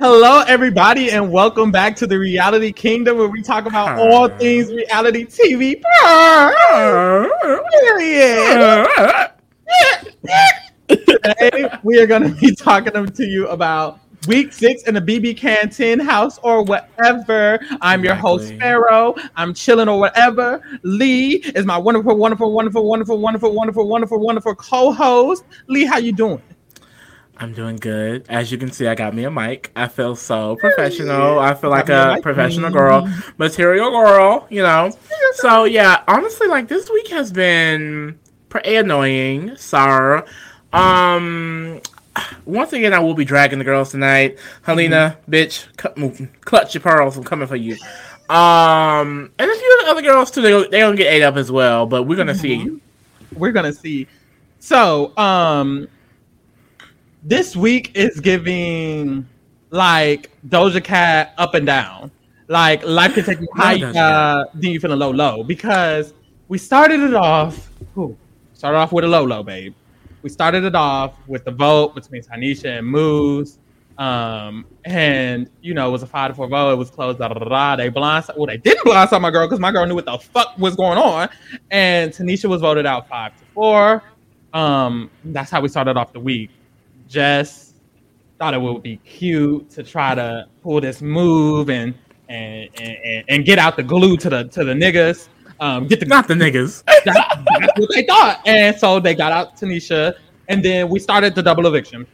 Hello, everybody, and welcome back to the Reality Kingdom, where we talk about all things reality TV. Today, we are going to be talking to you about week six in the BBCAN10 house or whatever. I'm your host, Pharaoh. I'm chilling or whatever. Lee is my wonderful, wonderful, wonderful, wonderful, wonderful, wonderful, wonderful, wonderful co-host. Lee, how you doing? I'm doing good. As you can see, I got me a mic. I feel so professional. I feel like a professional girl, material girl, you know. So yeah, honestly, like this week has been pretty annoying, sir. Um, once again, I will be dragging the girls tonight. Haleena, mm-hmm. bitch, clutch your pearls. I'm coming for you. Um, and a few of the other girls too. They they gonna get ate up as well, but we're gonna mm-hmm. see. We're gonna see. So, um, this week is giving like Doja Cat up and down. Like life can take you high, uh, then you feeling low, low. Because we started it off. Whew, started off with a low, low, babe. We started it off with the vote between Tanisha and Mousse. Um, and you know, it was a five to four vote. It was closed. Da, da, da. They blindside. Well, they didn't blindside my girl because my girl knew what the fuck was going on. And Tanisha was voted out five to four. Um, that's how we started off the week. Jess thought it would be cute to try to pull this move and and and, and get out the glue to the to the niggas. Um, get the not the niggas. That, that's what they thought, and so they got out Tanisha, and then we started the double eviction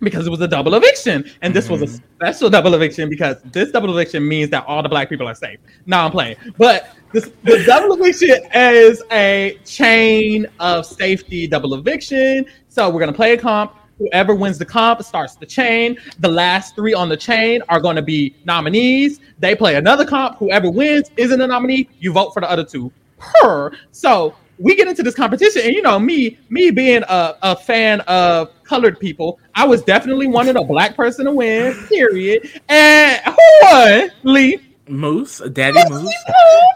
because it was a double eviction, and this mm-hmm. was a mm-hmm. special double eviction because this double eviction means that all the black people are safe. Now I'm playing, but this, the double eviction is a chain of safety double eviction. So we're gonna play a comp Whoever wins the comp starts the chain. The last three on the chain are going to be nominees. They play another comp. Whoever wins isn't a nominee. You vote for the other two. Per. So we get into this competition, and you know me, me being a, a fan of colored people, I was definitely wanting a black person to win. Period. And who won? Lee. Moose, Daddy Moose.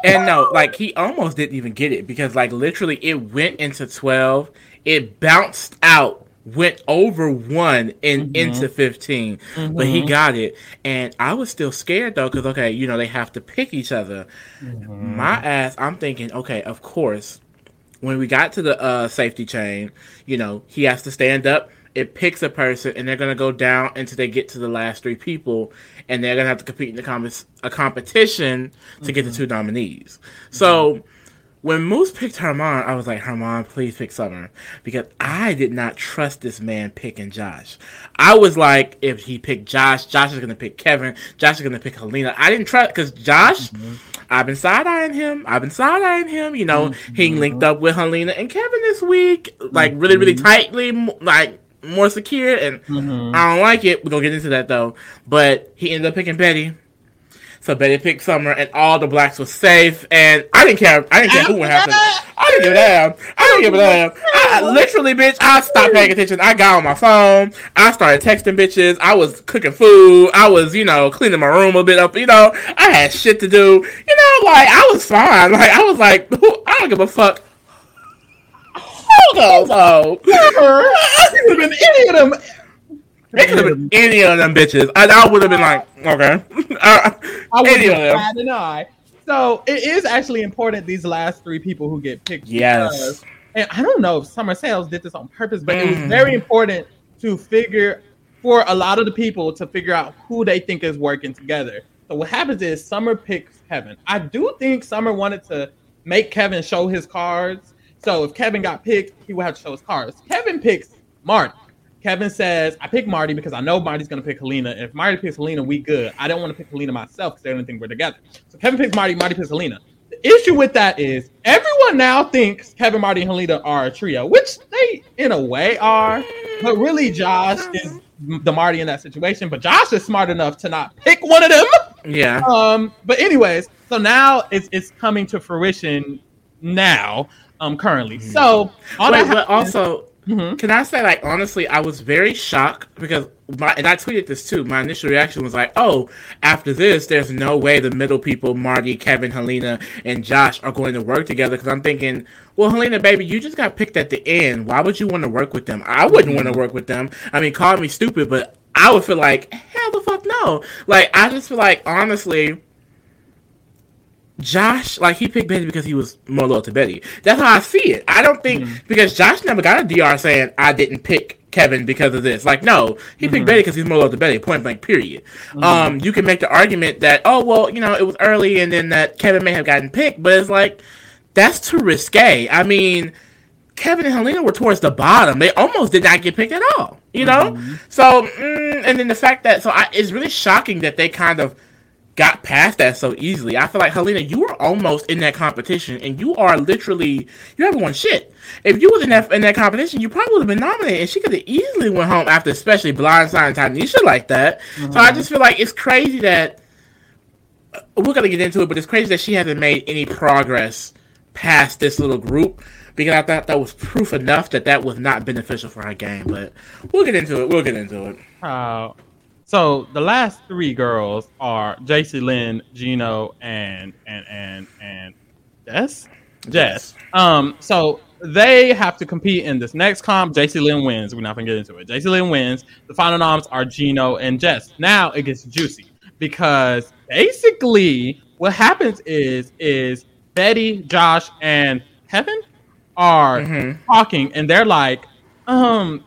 And no, like he almost didn't even get it because like literally it went into 12. It bounced out went over one and mm-hmm. into 15 mm-hmm. but he mm-hmm. got it and i was still scared though because okay you know they have to pick each other mm-hmm. my ass i'm thinking okay of course when we got to the uh, safety chain you know he has to stand up it picks a person and they're going to go down until they get to the last three people and they're going to have to compete in the com- a competition to get the mm-hmm. two nominees so when Moose picked Hermon, I was like, Hermon, please pick Summer. Because I did not trust this man picking Josh. I was like, if he picked Josh, Josh is going to pick Kevin. Josh is going to pick Haleena. I didn't trust, because Josh, mm-hmm. I've been side eyeing him. I've been side eyeing him. You know, mm-hmm. he linked up with Haleena and Kevin this week, like really, really mm-hmm. tightly, like more secure. And mm-hmm. I don't like it. We're going to get into that though. But he ended up picking Betty. So Betty picked Summer, and all the blacks were safe. And I didn't care. I didn't care who would happen. I didn't give a damn. I didn't give a damn. I, literally, bitch, I stopped paying attention. I got on my phone. I started texting bitches. I was cooking food. I was, you know, cleaning my room a bit up. You know, I had shit to do. You know, like I was fine. Like I was like, who, I don't give a fuck. Hold on, though. Never. any of them it could have been any of them bitches. I, I would have been like, okay. I would have an eye. So it is actually important these last three people who get picked. Yes. Because, and I don't know if Summer Sales did this on purpose, but mm. it was mm. very important to figure for a lot of the people to figure out who they think is working together. So what happens is Summer picks Kevin. I do think Summer wanted to make Kevin show his cards. So if Kevin got picked, he would have to show his cards. Kevin picks Marty. Kevin says, I pick Marty because I know Marty's going to pick Haleena. And if Marty picks Haleena, we good. I don't want to pick Haleena myself because they don't think we're together. So Kevin picks Marty, Marty picks Haleena. The issue with that is everyone now thinks Kevin, Marty, and Haleena are a trio, which they in a way are. But really, Josh is the Marty in that situation. But Josh is smart enough to not pick one of them. Yeah. Um. But anyways, so now it's it's coming to fruition now. Um. Currently, so all Wait, but also Mm-hmm. Can I say, like, honestly, I was very shocked because my, and I tweeted this too. My initial reaction was like, oh, after this, there's no way the middle people, Marty, Kevin, Haleena, and Josh, are going to work together. Because I'm thinking, well, Haleena, baby, you just got picked at the end. Why would you want to work with them? I wouldn't want to work with them. I mean, call me stupid, but I would feel like, the the fuck no. Like I just feel like honestly, Josh, like he picked Betty because he was more loyal to Betty. That's how I see it. I don't think mm-hmm. because Josh never got a DR saying I didn't pick Kevin because of this. Like, no, he picked mm-hmm. Betty because he's more loyal to Betty. Point blank. Period. Mm-hmm. Um, you can make the argument that oh well, you know, it was early and then that Kevin may have gotten picked, but it's like that's too risque. I mean. Kevin and Haleena were towards the bottom. They almost did not get picked at all. You know, mm-hmm. so mm, and then the fact that so I, it's really shocking that they kind of got past that so easily. I feel like Haleena, you were almost in that competition, and you are literally you haven't won shit. If you was in that in that competition, you probably would have been nominated, and she could have easily went home after, especially Blindside and Tanisha like that. Mm-hmm. So I just feel like it's crazy that uh, we're gonna get into it, but it's crazy that she hasn't made any progress past this little group because I thought that was proof enough that that was not beneficial for her game. But we'll get into it. We'll get into it. Uh, so the last three girls are Jacey-Lynne, Gino, and and and and Jess. Jess. Um. So they have to compete in this next comp. Jacey-Lynne wins. We're not gonna get into it. Jacey-Lynne wins. The final noms are Gino and Jess. Now it gets juicy because basically what happens is is Betty, Josh, and Kevin are mm-hmm. talking and they're like, um,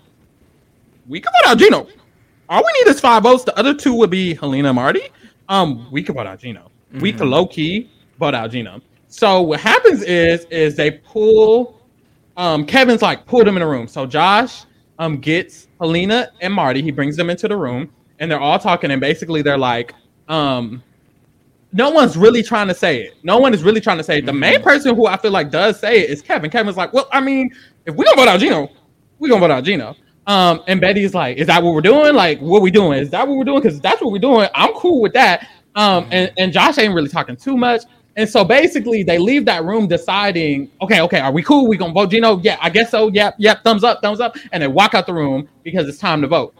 we can vote out Gino. All we need is five votes. The other two would be Haleena and Marty. Um, we could vote out Gino. Mm-hmm. We could low key vote out Gino. So what happens is is they pull um Kevin's like pulled them in a room. So Josh um gets Haleena and Marty, he brings them into the room and they're all talking and basically they're like, um, no one's really trying to say it. No one is really trying to say it. The main mm-hmm. person who I feel like does say it is Kevin. Kevin's like, well, I mean, if we don't vote out Gino, we gonna vote out Gino. Um, and Betty's like, is that what we're doing? Like, what we doing? Is that what we're doing? Because that's what we're doing. I'm cool with that. Um, and, and Josh ain't really talking too much. And so basically, they leave that room deciding, okay, okay, are we cool? We gonna vote Gino? Yeah, I guess so. Yep, yep. Thumbs up, thumbs up. And they walk out the room because it's time to vote.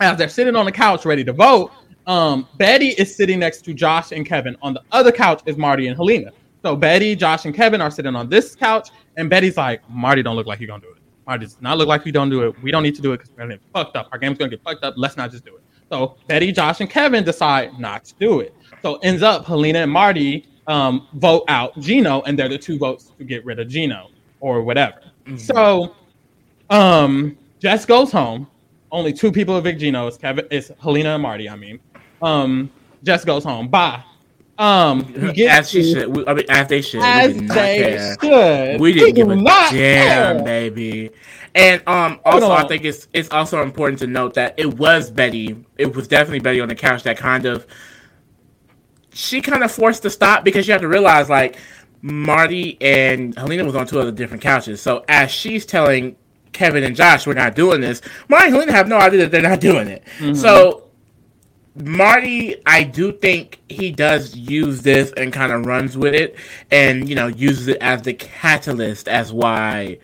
As they're sitting on the couch ready to vote, um, Betty is sitting next to Josh and Kevin. On the other couch is Marty and Haleena. So Betty, Josh, and Kevin are sitting on this couch, and Betty's like, Marty don't look like he gonna do it. Marty does not look like we don't do it. We don't need to do it because we're gonna get fucked up. Our game's gonna get fucked up. Let's not just do it. So Betty, Josh, and Kevin decide not to do it. So ends up Haleena and Marty um, vote out Gino, and they're the two votes to get rid of Gino or whatever. Mm-hmm. So um, Jess goes home. Only two people evict Gino. It's Kevin. It's Haleena and Marty. I mean, um, Jess goes home. Bye. Um, we get as she should. We, I mean, as they should. As they should. We didn't give a damn, care. baby. And um, also, I think it's it's also important to note that it was Betty. It was definitely Betty on the couch that kind of she kind of forced to stop because you have to realize like Marty and Haleena was on two other different couches. So as she's telling Kevin and Josh, we're not doing this. Marty and Haleena have no idea that they're not doing it. Mm-hmm. So Marty, I do think he does use this and kind of runs with it, and you know uses it as the catalyst as why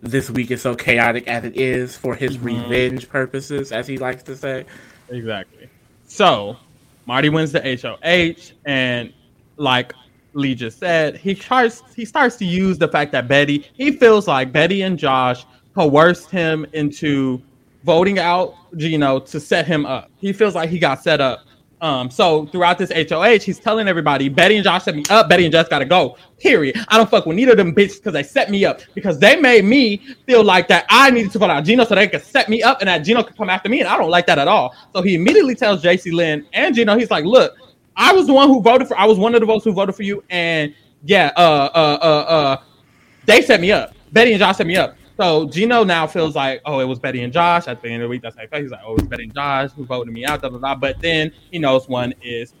this week is so chaotic as it is for his mm-hmm. revenge purposes, as he likes to say. Exactly. So Marty wins the HOH, and like Lee just said, he tries he starts to use the fact that Betty he feels like Betty and Josh coerced him into voting out Gino to set him up. He feels like he got set up. Um, so throughout this HOH, he's telling everybody, Betty and Josh set me up. Betty and Jess gotta go. Period. I don't fuck with neither of them bitches because they set me up because they made me feel like that I needed to vote out Gino so they could set me up and that Gino could come after me, and I don't like that at all. So he immediately tells Jacey-Lynne and Gino, he's like, look, I was the one who voted for. I was one of the votes who voted for you, and yeah, uh, uh, uh, uh, they set me up. Betty and Josh set me up. So Gino now feels like, oh, it was Betty and Josh at the end of the week. That's how he felt. he's like, oh, it's Betty and Josh who voted me out, blah, blah, blah. But then he knows one is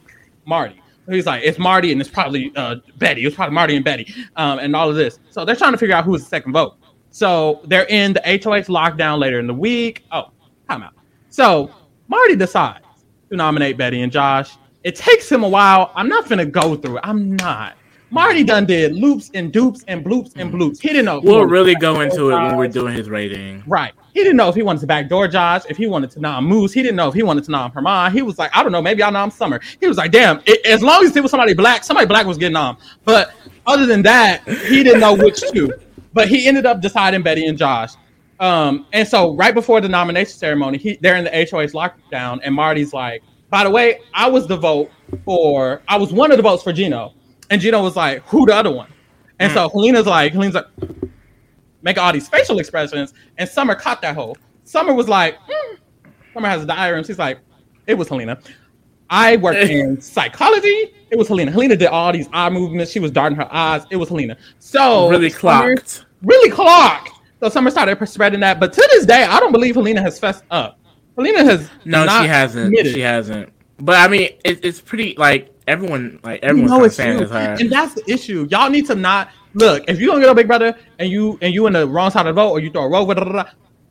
Marty. So he's like, it's Marty and it's probably uh, Betty. It's probably Marty and Betty um, and all of this. So they're trying to figure out who's the second vote. So they're in the HOH lockdown later in the week. Oh, time out. So Marty decides to nominate Betty and Josh. It takes him a while. I'm not going to go through it. I'm not. Marty done did loops and dupes and bloops and bloops. He didn't know. We'll really go into it when we're doing his rating. Right. He didn't know if he wanted to backdoor Josh, if he wanted to nom Moose. He didn't know if he wanted to nom Hermon. He was like, I don't know, maybe I'll nom Summer. He was like, damn, it, as long as it was somebody black, somebody black was getting nom. But other than that, he didn't know which two. But he ended up deciding Betty and Josh. Um, and so right before the nomination ceremony, he they're in the HOH lockdown, and Marty's like, by the way, I was the vote for I was one of the votes for Gino. And Gino was like, who the other one? And so Haleena's like, Haleena's like, make all these facial expressions. And Summer caught that whole. Summer was like, hmm. Summer has a diary, and she's like, it was Haleena. I worked in psychology. It was Haleena. Haleena did all these eye movements. She was darting her eyes. It was Haleena. So really Summer- clocked. really clocked. So Summer started spreading that. But to this day, I don't believe Haleena has fessed up. Haleena has No, she hasn't. admitted. She hasn't. But I mean, it, it's pretty like everyone, like You everyone's know it's saying true. it's her. And that's the issue. Y'all need to not look. If you don't get a big brother and you and you in the wrong side of the vote or you throw a rope, blah, blah, blah,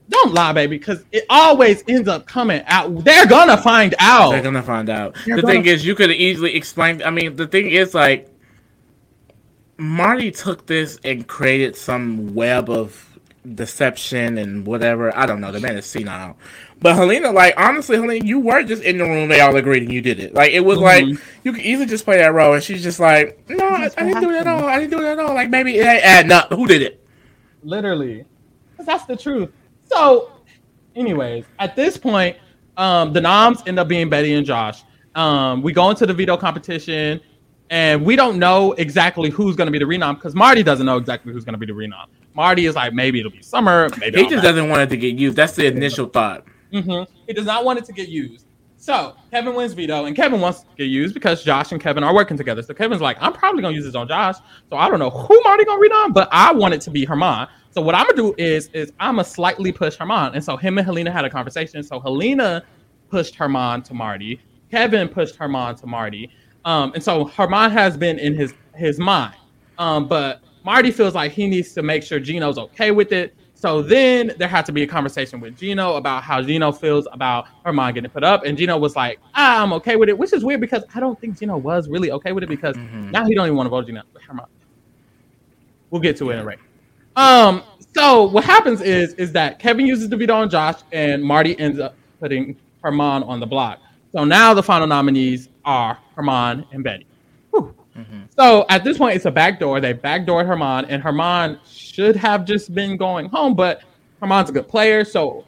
don't lie, baby, because it always ends up coming out. They're gonna find out. They're gonna find out. They're the thing is, you could easily explain. I mean, the thing is, like, Marty took this and created some web of deception and whatever. I don't know. The man is senile. But Haleena, like, honestly, Haleena, you were just in the room. They all agreed and you did it. Like, it was like Mhm. you could easily just play that role, and she's just like, "No, I, I didn't do it at all. I didn't do it at all." Like, maybe it ain't adding up. Who did it? Literally, 'Cause that's the truth. So, anyways, at this point, um, the noms end up being Betty and Josh. Um, we go into the veto competition, and we don't know exactly who's going to be the renom because Marty doesn't know exactly who's going to be the renom. Marty is like, maybe it'll be Summer. Maybe He just have- doesn't want it to get used. That's the initial thought. Mhm. He does not want it to get used. So Kevin wins veto, and Kevin wants to get used because Josh and Kevin are working together. So Kevin's like, I'm probably gonna use this on Josh. So I don't know who Marty gonna read on, but I want it to be Hermon. So what I'm gonna do is is I'm gonna slightly push Hermon. And so him and Haleena had a conversation. So Haleena pushed Hermon to Marty. Kevin pushed Hermon to Marty. Um, and so Hermon has been in his his mind. Um, but Marty feels like he needs to make sure Gino's okay with it. So then there had to be a conversation with Gino about how Gino feels about Hermon getting put up. And Gino was like, ah, I'm okay with it, which is weird because I don't think Gino was really okay with it because Mhm. now he don't even want to vote Gino. Hermon. We'll get to it in a rate. Um, so what happens is is that Kevin uses the veto on Josh and Marty ends up putting Hermon on the block. So now the final nominees are Hermon and Betty. Mhm. So at this point, it's a backdoor. They backdoored Hermon, and Hermon should have just been going home, but Hermon's a good player. So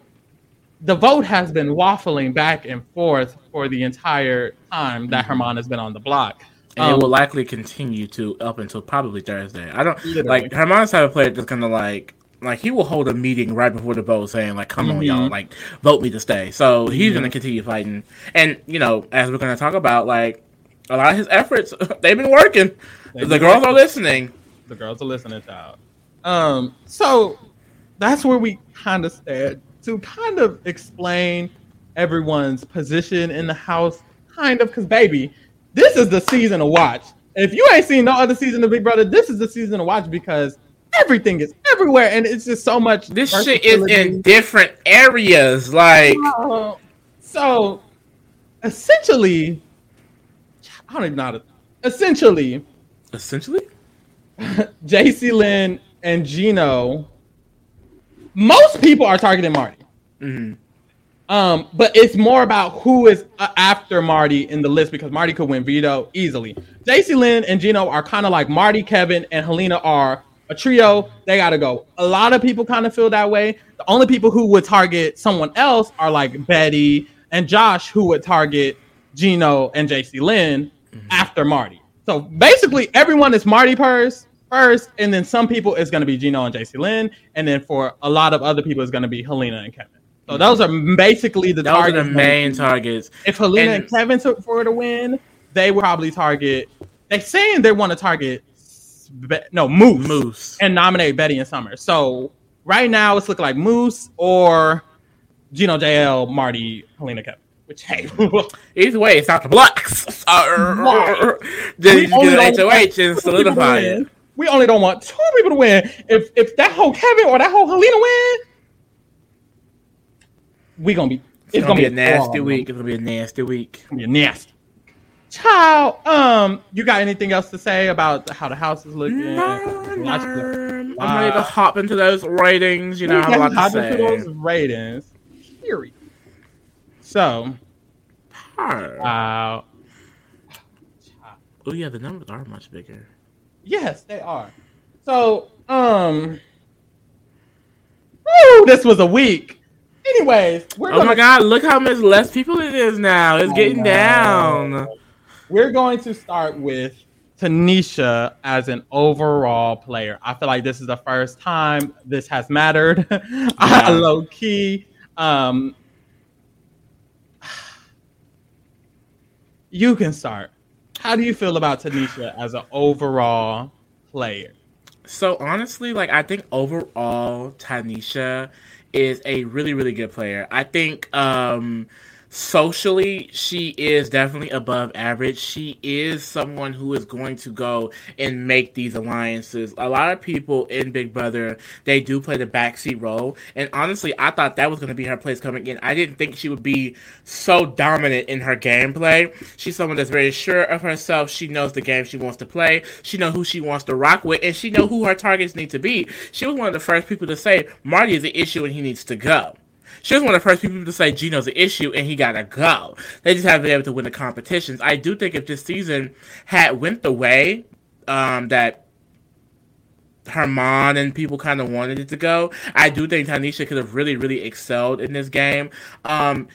the vote has been waffling back and forth for the entire time that Hermon has been on the block. and Um, it will likely continue to up until probably Thursday. I don't Literally. like Hermon's type of player that's gonna like like he will hold a meeting right before the vote saying like come on y'all Mhm. like vote me to stay. So he's Mhm. gonna continue fighting. And you know, as we're gonna talk about, like a lot of his efforts they've been working. They've the been girls are listening. the girls are listening, child. Um, so that's where we kind of stand to kind of explain everyone's position in the house, kind of, because baby, this is the season to watch. If you ain't seen no other season of Big Brother, this is the season to watch because everything is everywhere and it's just so much. This shit is in different areas. Like Uh, so essentially, I don't even know how to. Essentially, essentially, Jacey-Lynne and Gino, most people are targeting Marty. mhm. Um, but it's more about who is uh, after Marty in the list because Marty could win veto easily. Jacey-Lynne and Gino are kind of like Marty, Kevin, and Haleena are a trio. They got to go. A lot of people kind of feel that way. The only people who would target someone else are like Betty and Josh, who would target Gino and Jacey-Lynne Mm-hmm. after Marty. So basically, everyone is Marty first, first, and then some people is going to be Gino and Jacey-Lynne, and then for a lot of other people, it's going to be Haleena and Kevin. So those are basically the those are the main targets. If Haleena and, and- Kevin took for to win, they would probably target. They saying they want to target, no Moose, Moose. and nominate Betty and Summer. So right now it's looking like Moose or Gino, JL, Marty, Haleena, Kevin. Which hey, Either way, it's not the blocks. Right. Then We you just get an HOH and two people to solidify it. We only don't want two people to win. If if that whole Kevin or that whole Haleena win, we gonna be. It's, gonna, be a nasty problem. week. It's gonna be a nasty week. It's gonna be nasty. Child, um, you got anything else to say about how the house is looking? No, no. I'm ready to hop into those ratings. You know, I have a lot to Hop into those ratings. Period. So, uh, oh yeah, the numbers are much bigger. yes, they are. So, um, woo, this was a week. Anyways, we're oh gonna... my god, look how much less people it is now. It's getting down. We're going to start with Tanisha as an overall player. I feel like this is the first time this has mattered. Yeah. low key. Um, you can start. How do you feel about Tanisha as an overall player? So honestly, like I think overall Tanisha is a really really good player. I think um socially she is definitely above average. She is someone who is going to go and make these alliances. A lot of people in big brother they do play the backseat role. And honestly i thought that was going to be her place coming in. I didn't think she would be so dominant in her gameplay. She's someone that's very sure of herself. She knows the game she wants to play. She knows who she wants to rock with and she knows who her targets need to be. She was one of the first people to say marty is the issue and he needs to go she was one of the first people to say Gino's an issue and he gotta go. They just haven't been able to win the competitions. I do think if this season had went the way um, that Hermon and people kind of wanted it to go, I do think Tanisha could have really, really excelled in this game. Um,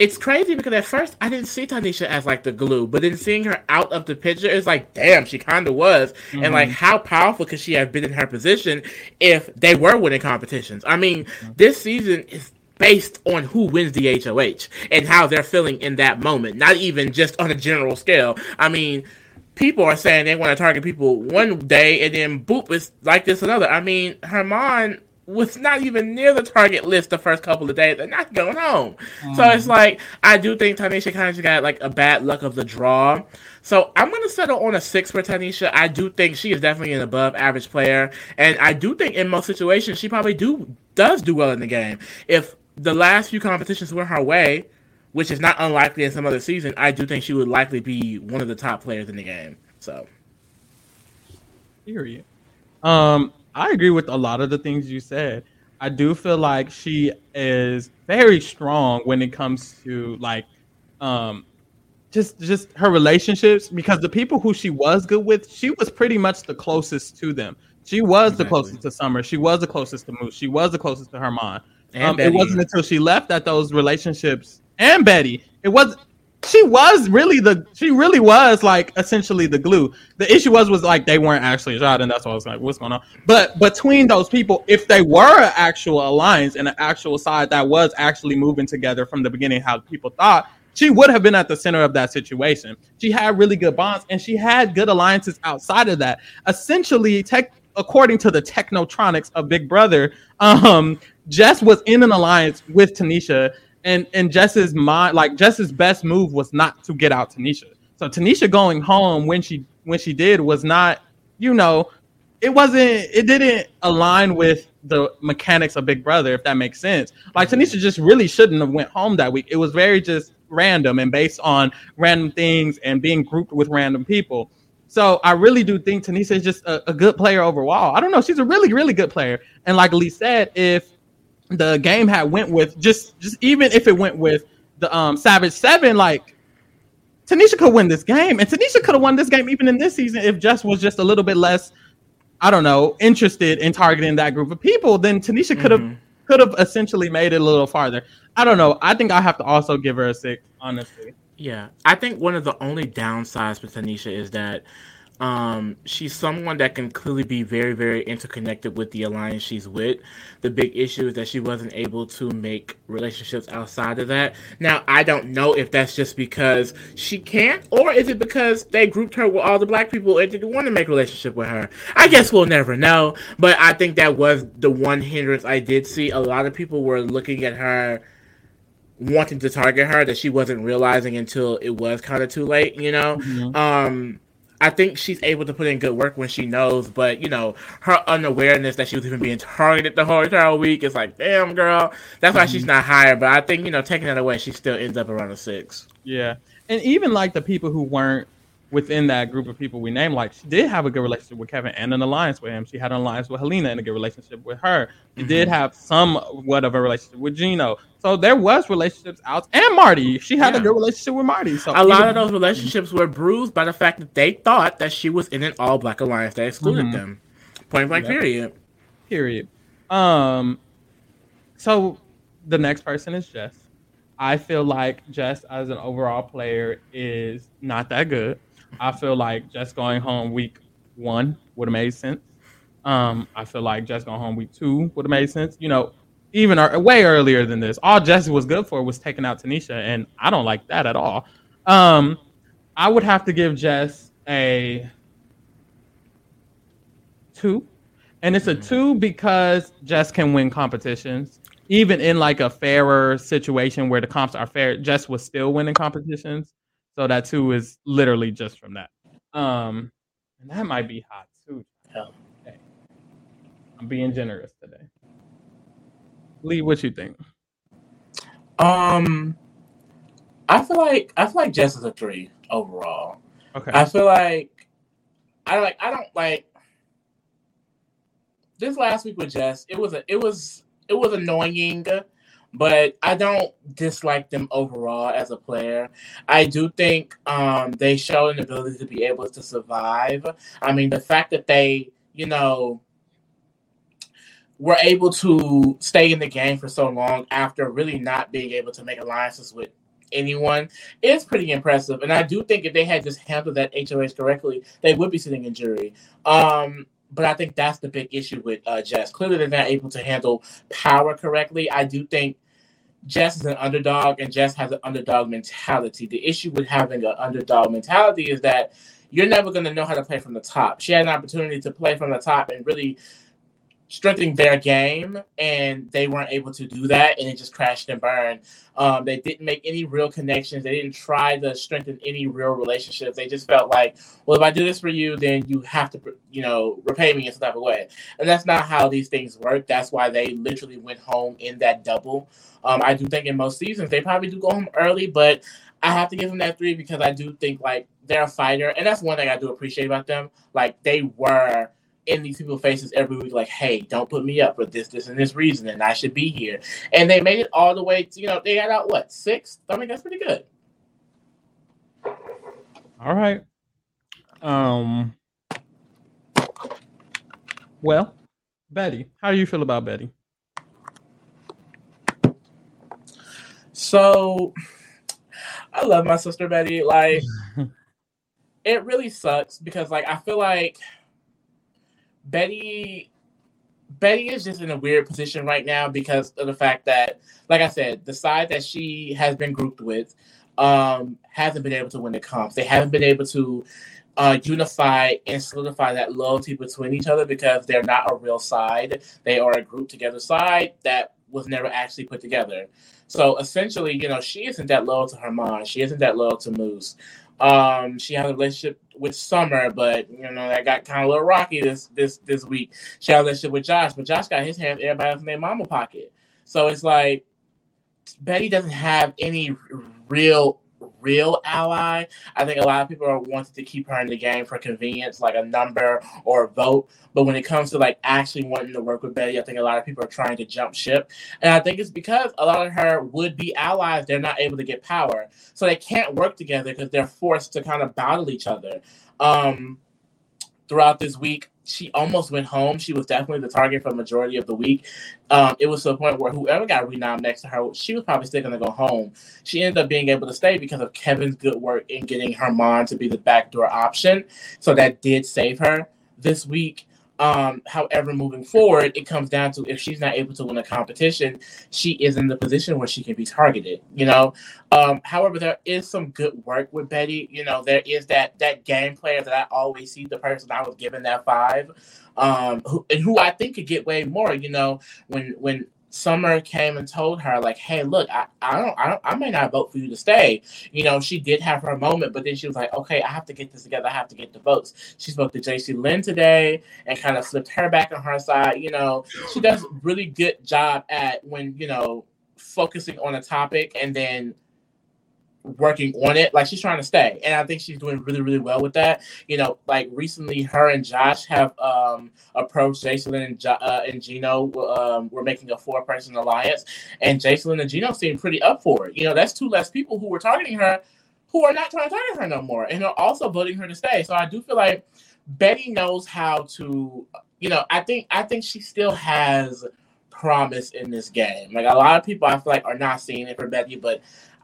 it's crazy because at first I didn't see Tanisha as like the glue, but then seeing her out of the picture, is like, damn, she kind of was. Mm-hmm. And like, mm-hmm. how powerful could she have been in her position if they were winning competitions? I mean, mm-hmm. this season is based on who wins the HOH and how they're feeling in that moment, not even just on a general scale. I mean, people are saying they want to target people one day and then boop, it's like this another. I mean, Hermon was not even near the target list the first couple of days. They're not going home. Mm. So it's like I do think Tanisha kind of got like a bad luck of the draw. So I'm gonna settle on a six for Tanisha. I do think she is definitely an above average player, and I do think in most situations she probably do does do well in the game. If the last few competitions went her way, which is not unlikely in some other season, I do think she would likely be one of the top players in the game. So, period. Um, I agree with a lot of the things you said. I do feel like she is very strong when it comes to like um just just her relationships because the people who she was good with, she was pretty much the closest to them. She was exactly. the closest to Summer. She was the closest to Moose. She was the closest to Hermon. Um, it wasn't until she left that those relationships and Betty. It was she was really the she really was like essentially the glue. The issue was was like they weren't actually shot, and that's why I was like, what's going on? But between those people, if they were an actual alliance and an actual side that was actually moving together from the beginning, how people thought, she would have been at the center of that situation. She had really good bonds and she had good alliances outside of that. Essentially, tech according to the technotronics of Big Brother, um, Jess was in an alliance with Tanisha and and Jess's mind, like Jess's best move was not to get out Tanisha. So Tanisha going home when she when she did was not, you know, it wasn't it didn't align with the mechanics of Big Brother, if that makes sense. Like mm-hmm. Tanisha just really shouldn't have went home that week. It was very just random and based on random things and being grouped with random people. So I really do think Tanisha is just a, a good player overall. I don't know. She's a really, really good player. And like Lee said, if the game had went with just just even if it went with the um Savage Seven, like Tanisha could win this game, and Tanisha could have won this game even in this season if Jess was just a little bit less, I don't know, interested in targeting that group of people. Then Tanisha could have mm-hmm. could have essentially made it a little farther. I don't know. I think I have to also give her a six, honestly. Yeah, I think one of the only downsides with Tanisha is that um, she's someone that can clearly be very, very interconnected with the alliance she's with. The big issue is that she wasn't able to make relationships outside of that. Now, I don't know if that's just because she can't, or is it because they grouped her with all the black people and didn't want to make a relationship with her. I guess we'll never know. But I think that was the one hindrance I did see. A lot of people were looking at her wanting to target her that she wasn't realizing until it was kind of too late, you know? Mm-hmm. Um I think she's able to put in good work when she knows, but you know, her unawareness that she was even being targeted the whole entire week is like, damn, girl. That's why mm-hmm. she's not higher. But I think you know, taking that away, she still ends up around a six. Yeah, and even like the people who weren't within that group of people we named, like she did have a good relationship with Kevin and an alliance with him. She had an alliance with Haleena and a good relationship with her. She mm-hmm. did have somewhat of a relationship with Gino. So there was relationships out and Marty. She had yeah. a good relationship with Marty. So a lot of those relationships were bruised by the fact that they thought that she was in an all black alliance that excluded mm-hmm. them. Point blank yep. period. Period. Um so the next person is Jess. I feel like Jess as an overall player is not that good. I feel like Jess going home week one would have made sense. Um, I feel like Jess going home week two would have made sense. You know, even are way earlier than this. All Jess was good for was taking out Tanisha, and I don't like that at all. Um, I would have to give Jess a two, and it's a mm. two because Jess can win competitions, even in like a fairer situation where the comps are fair. Jess was still winning competitions, so that two is literally just from that. Um, and that might be hot too. Okay. I'm being generous today. Lee, what you think? Um, I feel like I feel like Jess is a three overall. Okay. I feel like I like I don't like this last week with Jess. It was a it was it was annoying, but I don't dislike them overall as a player. I do think um they show an ability to be able to survive. I mean, the fact that they you know were able to stay in the game for so long after really not being able to make alliances with anyone is pretty impressive. And I do think if they had just handled that HOH correctly, they would be sitting in jury. Um, but I think that's the big issue with uh, Jess. Clearly, they're not able to handle power correctly. I do think Jess is an underdog, and Jess has an underdog mentality. The issue with having an underdog mentality is that you're never going to know how to play from the top. She had an opportunity to play from the top and really strengthening their game, and they weren't able to do that, and it just crashed and burned. Um, they didn't make any real connections. They didn't try to strengthen any real relationships. They just felt like, well, if I do this for you, then you have to, you know, repay me in some type of way. And that's not how these things work. That's why they literally went home in that double. Um, I do think in most seasons they probably do go home early, but I have to give them that three because I do think like they're a fighter, and that's one thing I do appreciate about them. Like they were in these people's faces every week, like, hey, don't put me up for this, this, and this reason, and I should be here. And they made it all the way to, you know, they got out what, six? I mean, that's pretty good. All right. Um well, Betty, how do you feel about Betty? So I love my sister Betty. Like it really sucks because like I feel like Betty Betty is just in a weird position right now because of the fact that, like I said, the side that she has been grouped with um, hasn't been able to win the comps. They haven't been able to uh, unify and solidify that loyalty between each other because they're not a real side. They are a group together side that was never actually put together. So essentially, you know, she isn't that loyal to her mom. She isn't that loyal to Moose. Um, she has a relationship with Summer, but you know that got kind of a little rocky this this this week. She had a relationship with Josh, but Josh got his hands everybody else in their mama pocket. So it's like Betty doesn't have any real real ally. I think a lot of people are wanting to keep her in the game for convenience, like a number or a vote. But when it comes to like actually wanting to work with Betty, I think a lot of people are trying to jump ship. And I think it's because a lot of her would be allies, they're not able to get power. So they can't work together because they're forced to kind of battle each other. Um, throughout this week, she almost went home. She was definitely the target for the majority of the week. Um, it was to a point where whoever got renowned next to her, she was probably still going to go home. She ended up being able to stay because of Kevin's good work in getting her mom to be the backdoor option. So that did save her this week. Um, however, moving forward, it comes down to if she's not able to win a competition, she is in the position where she can be targeted. You know. Um, however, there is some good work with Betty. You know, there is that that game player that I always see the person I was given that five, um, who, and who I think could get way more. You know, when when Summer came and told her, like, hey, look, I, I don't I don't I may not vote for you to stay. You know, she did have her moment, but then she was like, okay, I have to get this together, I have to get the votes. She spoke to Jacey-Lynne today and kind of flipped her back on her side. You know, she does really good job at when, you know, focusing on a topic and then working on it. Like she's trying to stay, and I think she's doing really, really well with that. You know, like recently, her and Josh have um, approached Jason and jo- uh, and Gino. Um, we're making a four-person alliance, and Jason and Gino seem pretty up for it. You know, that's two less people who were targeting her, who are not trying to target her no more, and are also voting her to stay. So I do feel like Betty knows how to. You know, I think I think she still has promise in this game. Like a lot of people, I feel like are not seeing it for Betty, but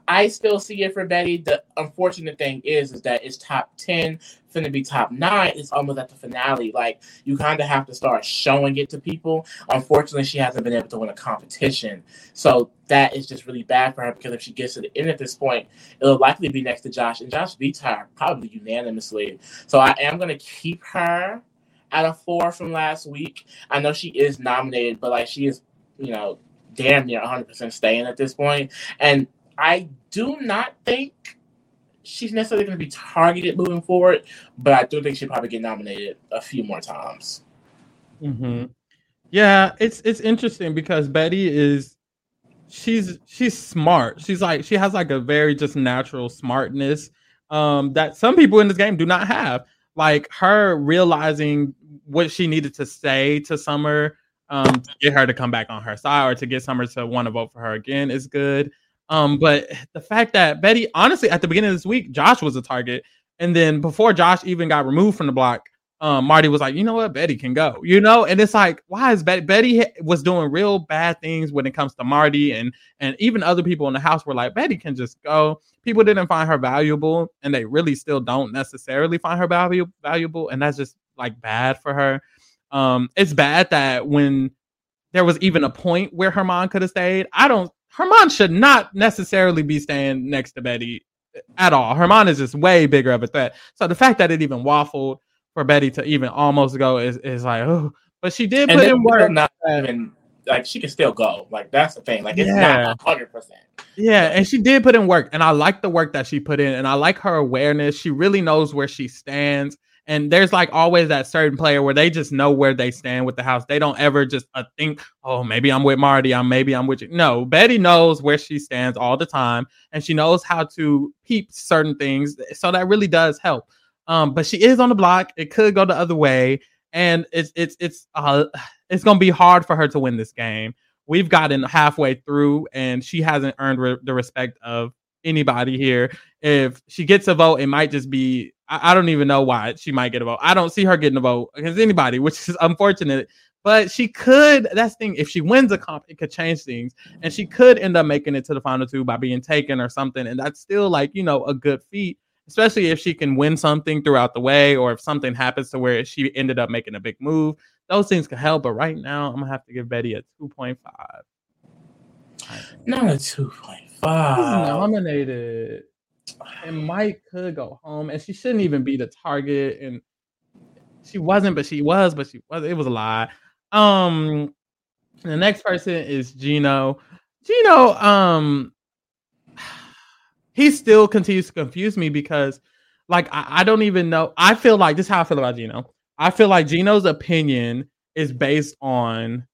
I still see it for Betty. The unfortunate thing is, is that it's top ten, finna be top nine. It's almost at the finale. Like you kind of have to start showing it to people. Unfortunately, she hasn't been able to win a competition, so that is just really bad for her. Because if she gets to the end at this point, it'll likely be next to Josh, and Josh beats her probably unanimously. So I am gonna keep her at a four from last week. I know she is nominated, but like she is, you know, damn near 100% staying at this point. And I do not think she's necessarily going to be targeted moving forward, but I do think she'll probably get nominated a few more times. Mm-hmm. Yeah, it's it's interesting because Betty is she's she's smart. She's like she has like a very just natural smartness um that some people in this game do not have. Like her realizing what she needed to say to Summer um to get her to come back on her side or to get Summer to want to vote for her again is good. Um, but the fact that Betty, honestly, at the beginning of this week, Josh was a target, and then before Josh even got removed from the block, um, Marty was like, you know what, Betty can go, you know, and it's like, why is Betty? Betty was doing real bad things when it comes to Marty, and and even other people in the house were like, Betty can just go. People didn't find her valuable, and they really still don't necessarily find her value valuable, and that's just like bad for her. Um, it's bad that when there was even a point where Hermon could have stayed. I don't Hermon should not necessarily be staying next to Betty at all. Hermon is just way bigger of a threat. So the fact that it even waffled for Betty to even almost go is, is like, oh, but she did put in work. Not even like she can still go. Like that's the thing. Like it's yeah. not hundred percent. Yeah, and she did put in work, and I like the work that she put in, and I like her awareness. She really knows where she stands. And there's like always that certain player where they just know where they stand with the house. They don't ever just uh, think, oh, maybe I'm with Marty. I'm maybe I'm with you. No, Betty knows where she stands all the time, and she knows how to peep certain things. So that really does help. Um, but she is on the block. It could go the other way, and it's it's it's uh, it's gonna be hard for her to win this game. We've gotten halfway through, and she hasn't earned re- the respect of anybody here. If she gets a vote, it might just be I, I, don't even know why she might get a vote. I don't see her getting a vote against anybody, which is unfortunate. But she could. That's the thing. If she wins a comp, it could change things, and she could end up making it to the final two by being taken or something. And that's still like you know a good feat, especially if she can win something throughout the way, or if something happens to where she ended up making a big move. Those things could help. But right now, I'm gonna have to give Betty a two point five. Not a two point five. Nominated and Mike could go home, and she shouldn't even be the target. And she wasn't, but she was, but she was. It was a lie. Um, the next person is Gino. Gino, um, he still continues to confuse me because, like, I, I don't even know. I feel like this is how I feel about Gino. I feel like Gino's opinion is based on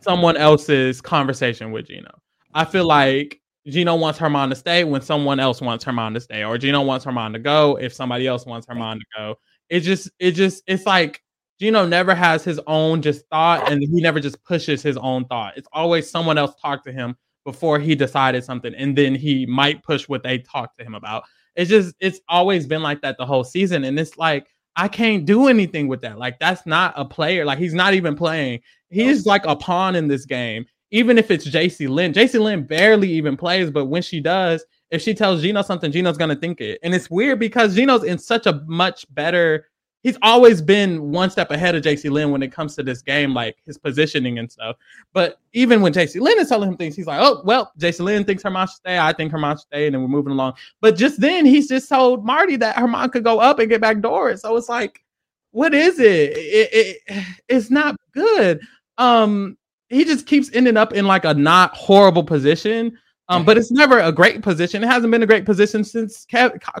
someone else's conversation with Gino. I feel like Gino wants Hermon to stay when someone else wants Hermon to stay, or Gino wants Hermon to go if somebody else wants Hermon to go. It just, it just, it's like Gino never has his own just thought, and he never just pushes his own thought. It's always someone else talk to him before he decided something, and then he might push what they talked to him about. It's just, it's always been like that the whole season, and it's like I can't do anything with that. Like that's not a player. Like he's not even playing. He's like a pawn in this game even if it's Jacey-Lynne, Jaci Lynn barely even plays, but when she does, if she tells Gino something, Gino's gonna think it. And it's weird because Gino's in such a much better. He's always been one step ahead of Jacey-Lynne when it comes to this game, like his positioning and stuff. But even when Jacey-Lynne is telling him things, he's like, "Oh, well, Jacey-Lynne thinks Hermon should stay. I think Hermon should stay," and then we're moving along. But just then, he's just told Marty that Hermon could go up and get back doors. So it's like, what is it? It, it? It's not good. Um, he just keeps ending up in like a not horrible position. Um, but it's never a great position. It hasn't been a great position since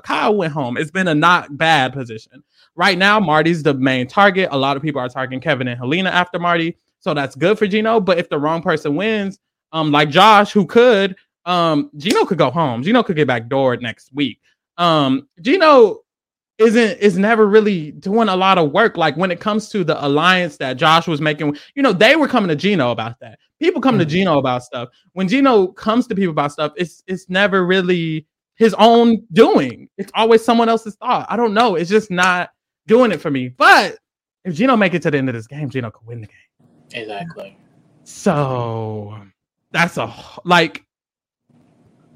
Kyle went home. It's been a not bad position. Right now, Marty's the main target. A lot of people are targeting Kevin and Helena after Marty, so that's good for Gino. But if the wrong person wins, um, like Josh, who could, um, Gino could go home. Gino could get back door next week. Um, Gino isn't is never really doing a lot of work. Like when it comes to the alliance that Josh was making, you know, they were coming to Gino about that. People come mm-hmm. to Gino about stuff. When Gino comes to people about stuff, it's it's never really his own doing. It's always someone else's thought. I don't know. It's just not doing it for me. But if Gino make it to the end of this game, Gino could win the game. Exactly. So that's a like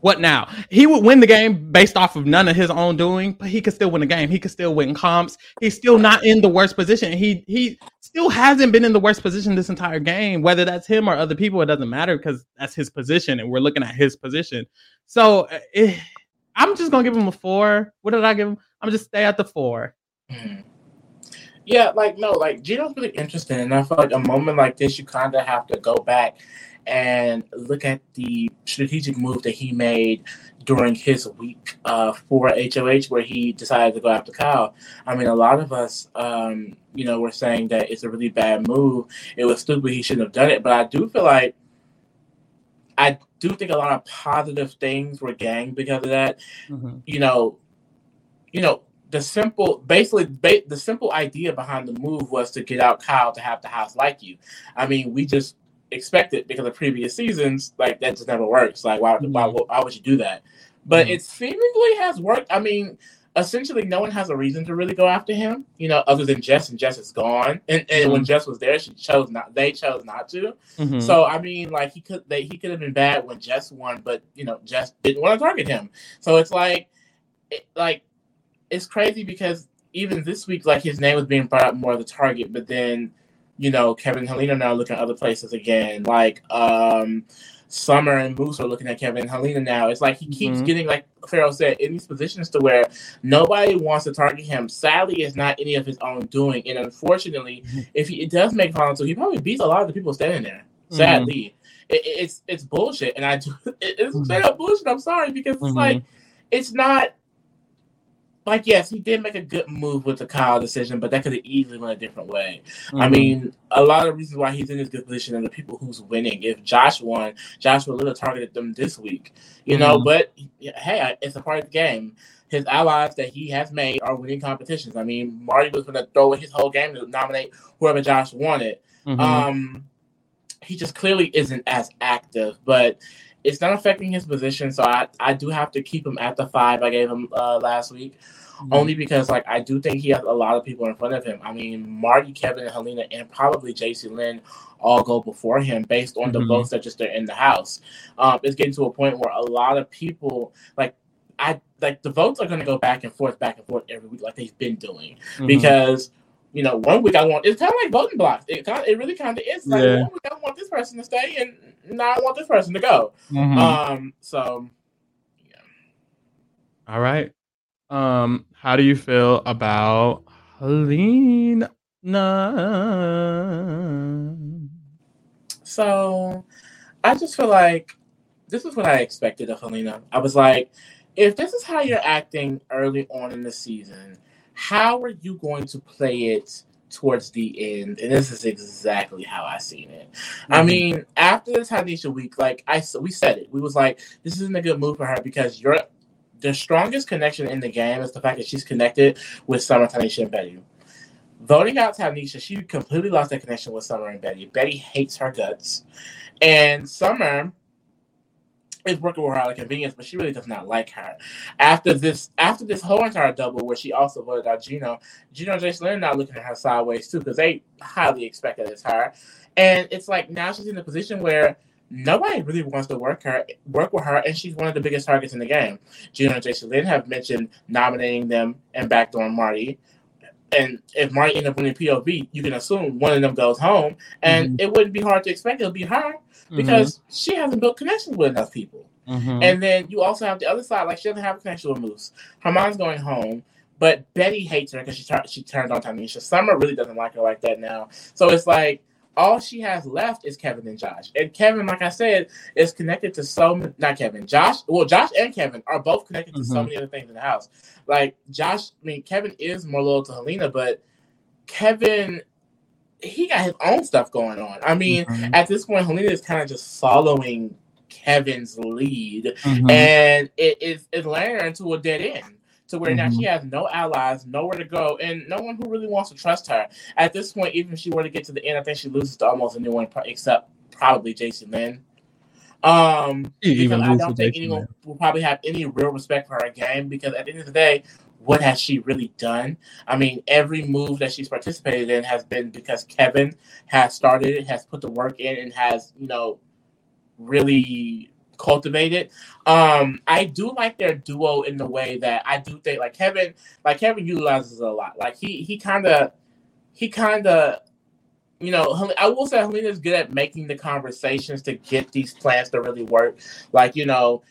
what now? He would win the game based off of none of his own doing, but he could still win the game. He could still win comps. He's still not in the worst position. He he still hasn't been in the worst position this entire game. Whether that's him or other people, it doesn't matter because that's his position, and we're looking at his position. So it, eh, I'm just gonna give him a four. What did I give him? I'm just stay at the four. Mm-hmm. Yeah, like no, like Gino's really interesting, and I feel like a moment like this, you kind of have to go back and look at the strategic move that he made during his week uh, for HOH, where he decided to go after Kyle. I mean, a lot of us, um, you know, were saying that it's a really bad move. It was stupid. He shouldn't have done it. But I do feel like I do think a lot of positive things were gained because of that. Mm-hmm. You know, you know, the simple, basically, ba- the simple idea behind the move was to get out Kyle to have the house like you. I mean, we just expected because of previous seasons, like that just never works. Like why, mm-hmm. why, why would you do that? But mm-hmm. it seemingly has worked. I mean, essentially, no one has a reason to really go after him, you know, other than Jess, and Jess is gone. And, and mm-hmm. when Jess was there, she chose not. They chose not to. Mm-hmm. So I mean, like he could, they, he could have been bad when Jess won, but you know, Jess didn't want to target him. So it's like, it, like, it's crazy because even this week, like his name was being brought up more of the target, but then you know, Kevin Haleena now looking at other places again. Like um Summer and Moose are looking at Kevin Haleena now. It's like he keeps mm-hmm. getting, like Pharaoh said, in these positions to where nobody wants to target him. Sadly, it's not any of his own doing. And unfortunately, if he does make final two, he probably beats a lot of the people standing there. Mm-hmm. Sadly. Mm-hmm. It, it's it's bullshit. And I do it, it's mm-hmm. straight up bullshit. I'm sorry because it's like mm-hmm. it's not like yes, he did make a good move with the Kyle decision, but that could have easily went a different way. Mm-hmm. I mean, a lot of reasons why he's in this good position and the people who's winning. If Josh won, Josh would have targeted them this week, you mm-hmm. know. But hey, it's a part of the game. His allies that he has made are winning competitions. I mean, Marty was going to throw his whole game to nominate whoever Josh wanted. Mm-hmm. Um, he just clearly isn't as active, but it's not affecting his position. So I, I do have to keep him at the five I gave him uh, last week. Mm-hmm. Only because like I do think he has a lot of people in front of him. I mean, Marty, Kevin, and Haleena, and probably Jacey-Lynne all go before him based on mm-hmm. the votes that just are in the house. Um, it's getting to a point where a lot of people like I like the votes are going to go back and forth, back and forth every week, like they've been doing, mm-hmm. because you know, one week I want it's kind of like voting blocks. It kind of, it really kind of is like yeah. one week I want this person to stay, and now I want this person to go. Mm-hmm. Um, so yeah. All right. Um, how do you feel about Haleena? So, I just feel like this is what I expected of Haleena. I was like, if this is how you're acting early on in the season, how are you going to play it towards the end? And this is exactly how I seen it. Mm-hmm. I mean, after the Tanisha week, like I we said it, we was like, this isn't a good move for her because you're the strongest connection in the game is the fact that she's connected with Summer, Tanisha, and Betty. Voting out Tanisha, she completely lost that connection with Summer and Betty. Betty hates her guts. And Summer is working with her out of convenience, but she really does not like her. After this, after this whole entire double, where she also voted out Gino, Gino and Jacey-Lynne now looking at her sideways too, because they highly expect that it's her. And it's like now she's in a position where nobody really wants to work her work with her, and she's one of the biggest targets in the game. Gino and Jacey-Lynne have mentioned nominating them and backdooring Marty. And if Marty ends up winning POV, you can assume one of them goes home, and mm-hmm. it wouldn't be hard to expect it'll be her because mm-hmm. she hasn't built connections with enough people. Mm-hmm. And then you also have the other side, like she doesn't have a connection with Moose. Hermon's going home, but Betty hates her because she she turned on Tanisha. Summer really doesn't like her like that now. So it's like all she has left is Kevin and Josh. And Kevin, like I said, is connected to so not Kevin, Josh. Well, Josh and Kevin are both connected to mm-hmm. so many other things in the house. Like Josh, I mean, Kevin is more loyal to Haleena, but Kevin, he got his own stuff going on. I mean, mm-hmm. at this point, Haleena is kind of just following Kevin's lead, mm-hmm. and it is it's landing her into a dead end to where mm-hmm. now she has no allies, nowhere to go, and no one who really wants to trust her. At this point, even if she were to get to the end, I think she loses to almost anyone except probably Jacey-Lynne. Um, even I don't think anyone will probably have any real respect for her game because at the end of the day, what has she really done? I mean, every move that she's participated in has been because Kevin has started it, has put the work in, and has you know really cultivated. Um, I do like their duo in the way that I do think like Kevin, like Kevin utilizes a lot. Like he he kind of he kind of you know, I will say Haleena's good at making the conversations to get these plans to really work. Like, you know,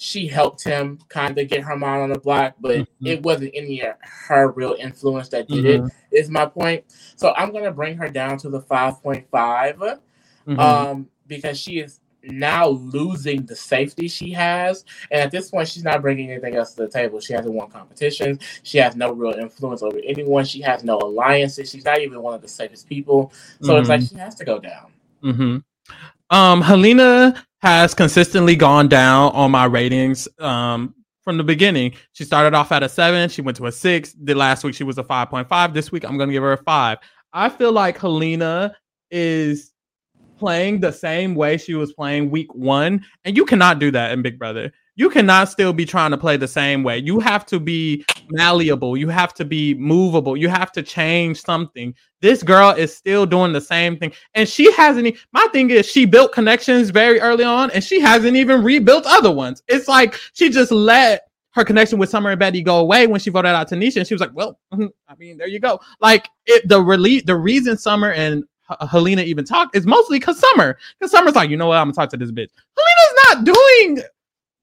she helped him kind of get Hermon on the block, but mm-hmm. it wasn't any of her real influence that did mm-hmm. it, is my point. So I'm going to bring her down to the 5.5 mm-hmm. um, because she is now losing the safety she has. And at this point, she's not bringing anything else to the table. She hasn't won competitions. She has no real influence over anyone. She has no alliances. She's not even one of the safest people. So it's like mm-hmm. she has to go down. Mm-hmm. Um, Haleena has consistently gone down on my ratings um, from the beginning. She started off at a seven, she went to a six. The last week she was a 5.5. This week I'm going to give her a five. I feel like Haleena is playing the same way she was playing week one, and you cannot do that in Big Brother you cannot still be trying to play the same way. You have to be malleable. You have to be movable. You have to change something. This girl is still doing the same thing. And she hasn't, my thing is, she built connections very early on and she hasn't even rebuilt other ones. It's like she just let her connection with Summer and Betty go away when she voted out Tanisha. And she was like, well, mm-hmm, I mean, there you go. Like it, the release, the reason Summer and Haleena even talk is mostly because Summer, because Summer's like, you know what, I'm gonna talk to this bitch. Haleena's not doing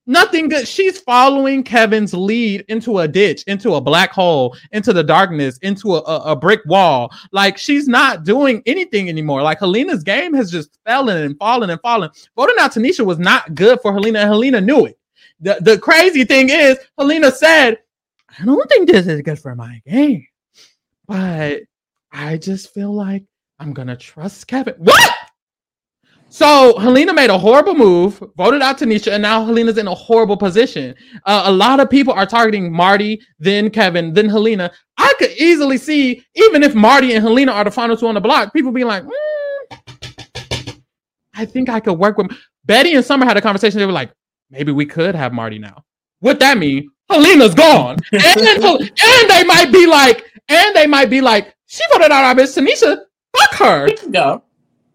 Nothing good. She's following Kevin's lead into a ditch, into a black hole, into the darkness, into a, a, a, brick wall. Like she's not doing anything anymore. Like Haleena's game has just fallen and fallen and fallen. Voting out Tanisha was not good for Haleena, and Haleena knew it. The, the crazy thing is, Haleena said, I don't think this is good for my game, but I just feel like I'm gonna trust Kevin. What? So Haleena made a horrible move, voted out Tanisha, and now Haleena's in a horrible position. Uh, a lot of people are targeting Marty, then Kevin, then Haleena. I could easily see, even if Marty and Haleena are the final two on the block, people being like, mm, I think I could work with Betty and Summer had a conversation. They were like, maybe we could have Marty now. What that mean? Haleena's gone. and, and they might be like, and they might be like, she voted out our bitch Tanisha. Fuck her. Go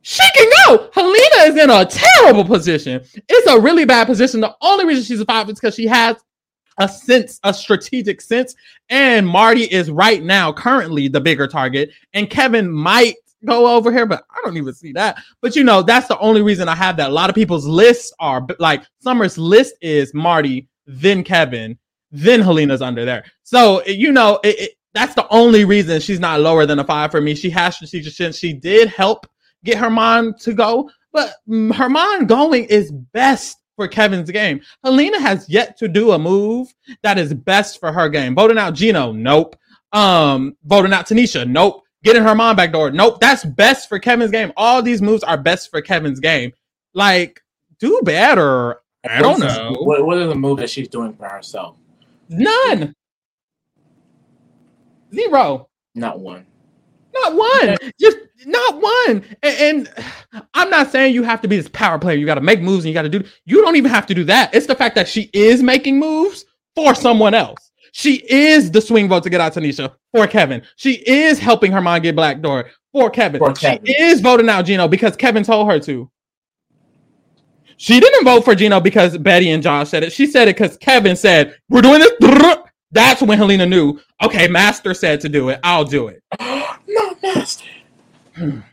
she can go. Haleena is in a terrible position. It's a really bad position. The only reason she's a five is because she has a sense, a strategic sense. And Marty is right now currently the bigger target. And Kevin might go over here, but I don't even see that. But you know, that's the only reason I have that. A lot of people's lists are like Summer's list is Marty, then Kevin, then Haleena's under there. So you know, it, it, that's the only reason she's not lower than a five for me. She has strategic sense. She did help get Hermon to go, but Hermon going is best for Kevin's game. Haleena has yet to do a move that is best for her game. Voting out Gino, nope. Um, voting out Tanisha, nope. Getting Hermon back door, nope. That's best for Kevin's game. All these moves are best for Kevin's game. Like, do better. I don't know. What, what is the move that she's doing for herself? None. Zero. Not one. Not one. Just not one. And, and, I'm not saying you have to be this power player. You got to make moves and you got to do. You don't even have to do that. It's the fact that she is making moves for someone else. She is the swing vote to get out Tanisha for Kevin. She is helping Hermon get black door for Kevin. For Kevin. She is voting out Gino because Kevin told her to. She didn't vote for Gino because Betty and John said it. She said it because Kevin said, We're doing this. That's when Haleena knew, okay, Master said to do it. I'll do it. Not Master. Not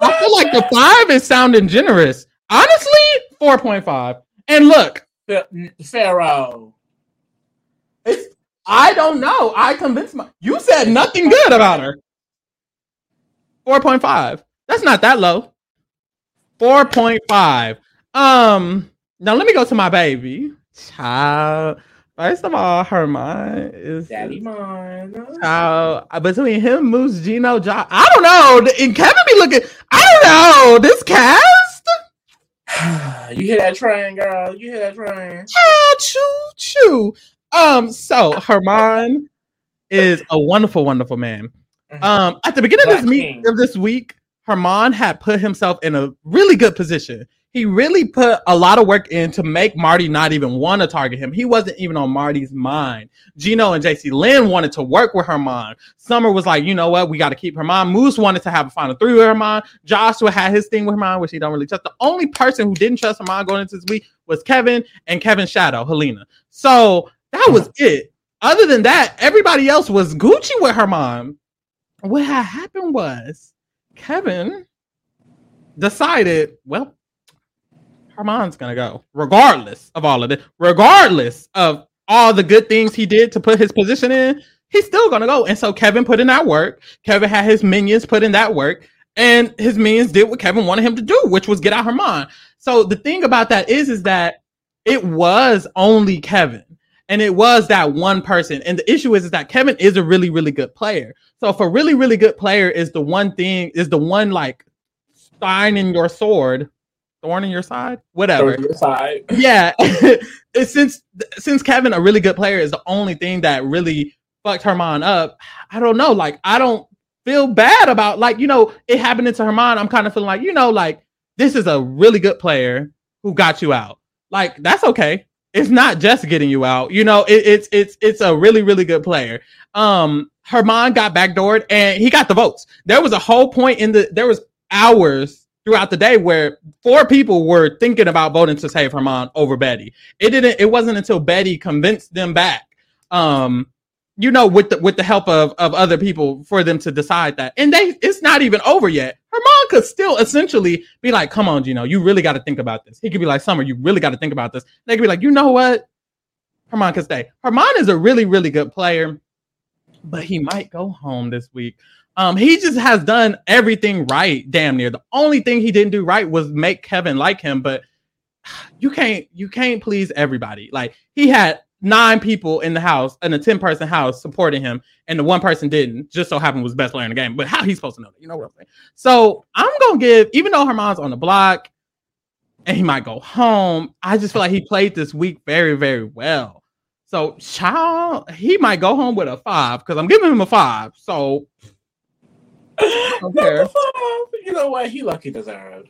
I feel like the five is sounding generous. Honestly, 4.5. And look, Pharaoh. It's, I don't know. I convinced my. You said nothing good about her. 4.5. That's not that low. 4.5. Um, now let me go to my baby. Child. First of all, her mind is Daddy mine. Uh, between him, Moose, Gino, John, I don't know. And Kevin be looking. I don't know this cast. you hear that train, girl? You hear that train? Ah, choo choo. Um, so Hermon is a wonderful, wonderful man. Mm-hmm. Um, at the beginning Black of this meet of this week, Hermon had put himself in a really good position. He really put a lot of work in to make Marty not even want to target him. He wasn't even on Marty's mind. Gino and Jacey-Lynne wanted to work with her Hermon. Summer was like, you know what, we got to keep her Hermon. Moose wanted to have a final three with her Hermon. Joshua had his thing with her Hermon, which he don't really trust. The only person who didn't trust Hermon going into this week was Kevin and Kevin's shadow, Haleena. So that was mm-hmm. it. Other than that, everybody else was Gucci with Hermon. What had happened was Kevin decided, well, Hermon's gonna go, regardless of all of it, regardless of all the good things he did to put his position in, he's still gonna go. And so Kevin put in that work. Kevin had his minions put in that work, and his minions did what Kevin wanted him to do, which was get out Hermon. So the thing about that is, is that it was only Kevin. And it was that one person. And the issue is, is that Kevin is a really, really good player. So if a really, really good player is the one thing, is the one like sign in your sword, thorn in your side, whatever. Your side. Yeah. since since Kevin, a really good player, is the only thing that really fucked Hermon up. I don't know. Like, I don't feel bad about like, you know, it happening to Hermon. I'm kind of feeling like, you know, like this is a really good player who got you out. Like, that's okay. It's not just getting you out. You know, it, it's it's it's a really, really good player. Um, Hermon got backdoored and he got the votes. There was a whole point in the there was hours throughout the day where four people were thinking about voting to save Hermon over Betty. It didn't. It wasn't until Betty convinced them back, um, you know, with the with the help of of other people for them to decide that. And they, it's not even over yet. Hermon could still essentially be like, "Come on, Gino, you really got to think about this." He could be like, "Summer, you really got to think about this." They could be like, "You know what?" Hermon could stay. Hermon is a really, really good player, but he might go home this week. Um, he just has done everything right, damn near. The only thing he didn't do right was make Kevin like him, but you can't you can't please everybody. Like he had nine people in the house in a 10 person house supporting him, and the one person didn't, just so happened was best player in the game. But how he's supposed to know that? You know what I'm saying? So I'm gonna give, even though Hermon's on the block and he might go home, I just feel like he played this week very, very well. So child, he might go home with a five because I'm giving him a five. So okay. you know what? He lucky deserved.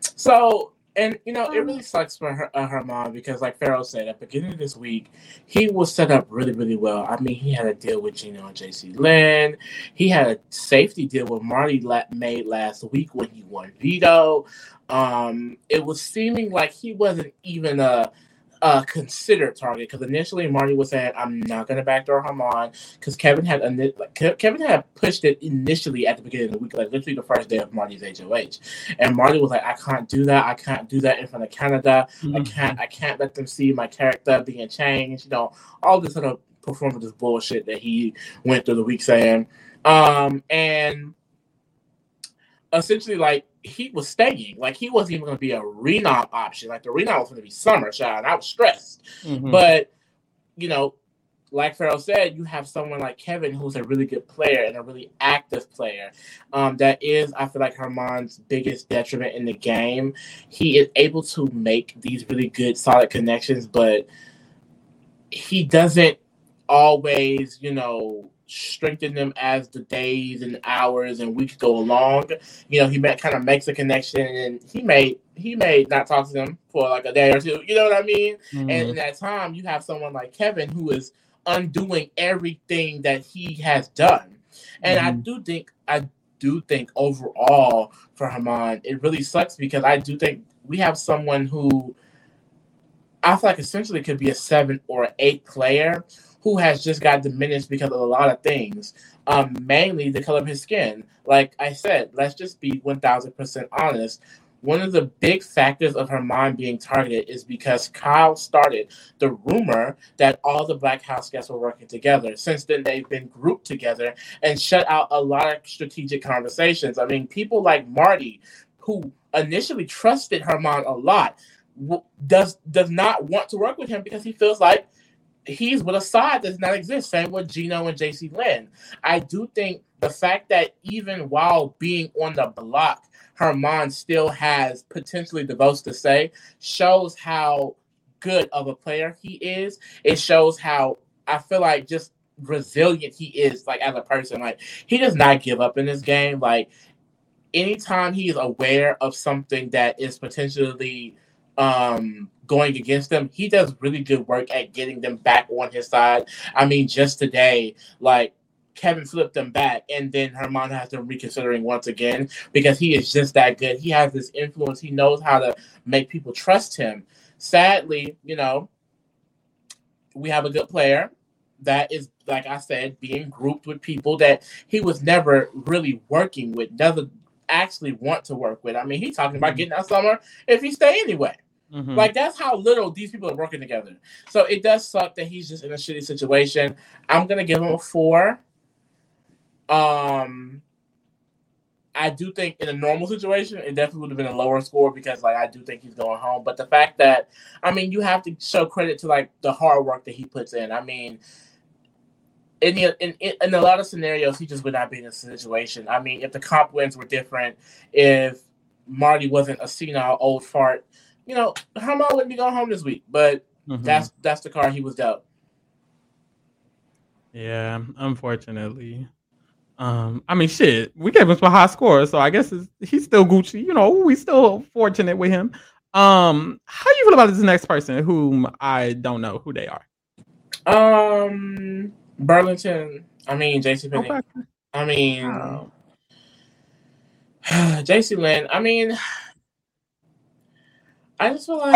So, and you know, it really sucks for her, uh, Hermon because, like Pharaoh said, at the beginning of this week, he was set up really, really well. I mean, he had a deal with Gino and Jacey-Lynne. He had a safety deal with Marty la- made last week when he won veto. Um, it was seeming like he wasn't even a uh, considered target because initially Marty was saying I'm not going to backdoor Hermon because Kevin had like, Kevin had pushed it initially at the beginning of the week, like literally the first day of Marty's HOH, and Marty was like, I can't do that, I can't do that in front of Canada, mm-hmm. I can't, I can't let them see my character being changed, you know, all this sort of performative bullshit that he went through the week saying, um, and essentially like he was staying. Like he wasn't even going to be a renom option. Like the renom was going to be summer child. I was stressed. Mm-hmm. But you know, like Pharaoh said, you have someone like Kevin who's a really good player and a really active player. Um, that is, I feel like Hermon's biggest detriment in the game. He is able to make these really good, solid connections, but he doesn't always, you know, strengthen them as the days and hours and weeks go along. You know, he met, kind of makes a connection, and he may he may not talk to them for like a day or two. You know what I mean? Mm-hmm. And in that time, you have someone like Kevin who is undoing everything that he has done. And mm-hmm. I do think I do think overall for Hermon, it really sucks because I do think we have someone who I feel like essentially could be a seven or eight player who has just got diminished because of a lot of things, um, mainly the color of his skin. Like I said, let's just be 1000% honest. One of the big factors of Hermon being targeted is because Kyle started the rumor that all the Black House guests were working together. Since then, they've been grouped together and shut out a lot of strategic conversations. I mean, people like Marty, who initially trusted Hermon a lot, does does not want to work with him because he feels like he's with a side that does not exist. Same with Gino and Jacey-Lynne. I do think the fact that even while being on the block, Hermon still has potentially the votes to say shows how good of a player he is. It shows how I feel like just resilient he is, like as a person. Like he does not give up in this game. Like anytime he is aware of something that is potentially um, going against them, he does really good work at getting them back on his side. I mean, just today, like Kevin flipped them back, and then Hermon has them reconsidering once again because he is just that good. He has this influence. He knows how to make people trust him. Sadly, you know, we have a good player that is, like I said, being grouped with people that he was never really working with, doesn't actually want to work with. I mean, he's talking about getting out summer if he stay anyway. Mm-hmm. Like that's how little these people are working together. So it does suck that he's just in a shitty situation. I'm gonna give him a four. Um, I do think in a normal situation, it definitely would have been a lower score because, like, I do think he's going home. But the fact that, I mean, you have to show credit to like the hard work that he puts in. I mean, in, the, in in a lot of scenarios, he just would not be in a situation. I mean, if the comp wins were different, if Marty wasn't a senile old fart, you know, Hermon wouldn't be going home this week. But mm-hmm. that's that's the car he was dealt. Yeah, unfortunately. Um, I mean, shit, we gave him some high scores, so I guess he's still Gucci. You know, we still fortunate with him. Um, how you feel about this next person, whom I don't know who they are? Um, Burlington. I mean, JC Penny. Okay. I mean, oh. Jacey-Lynne. I mean, I just feel like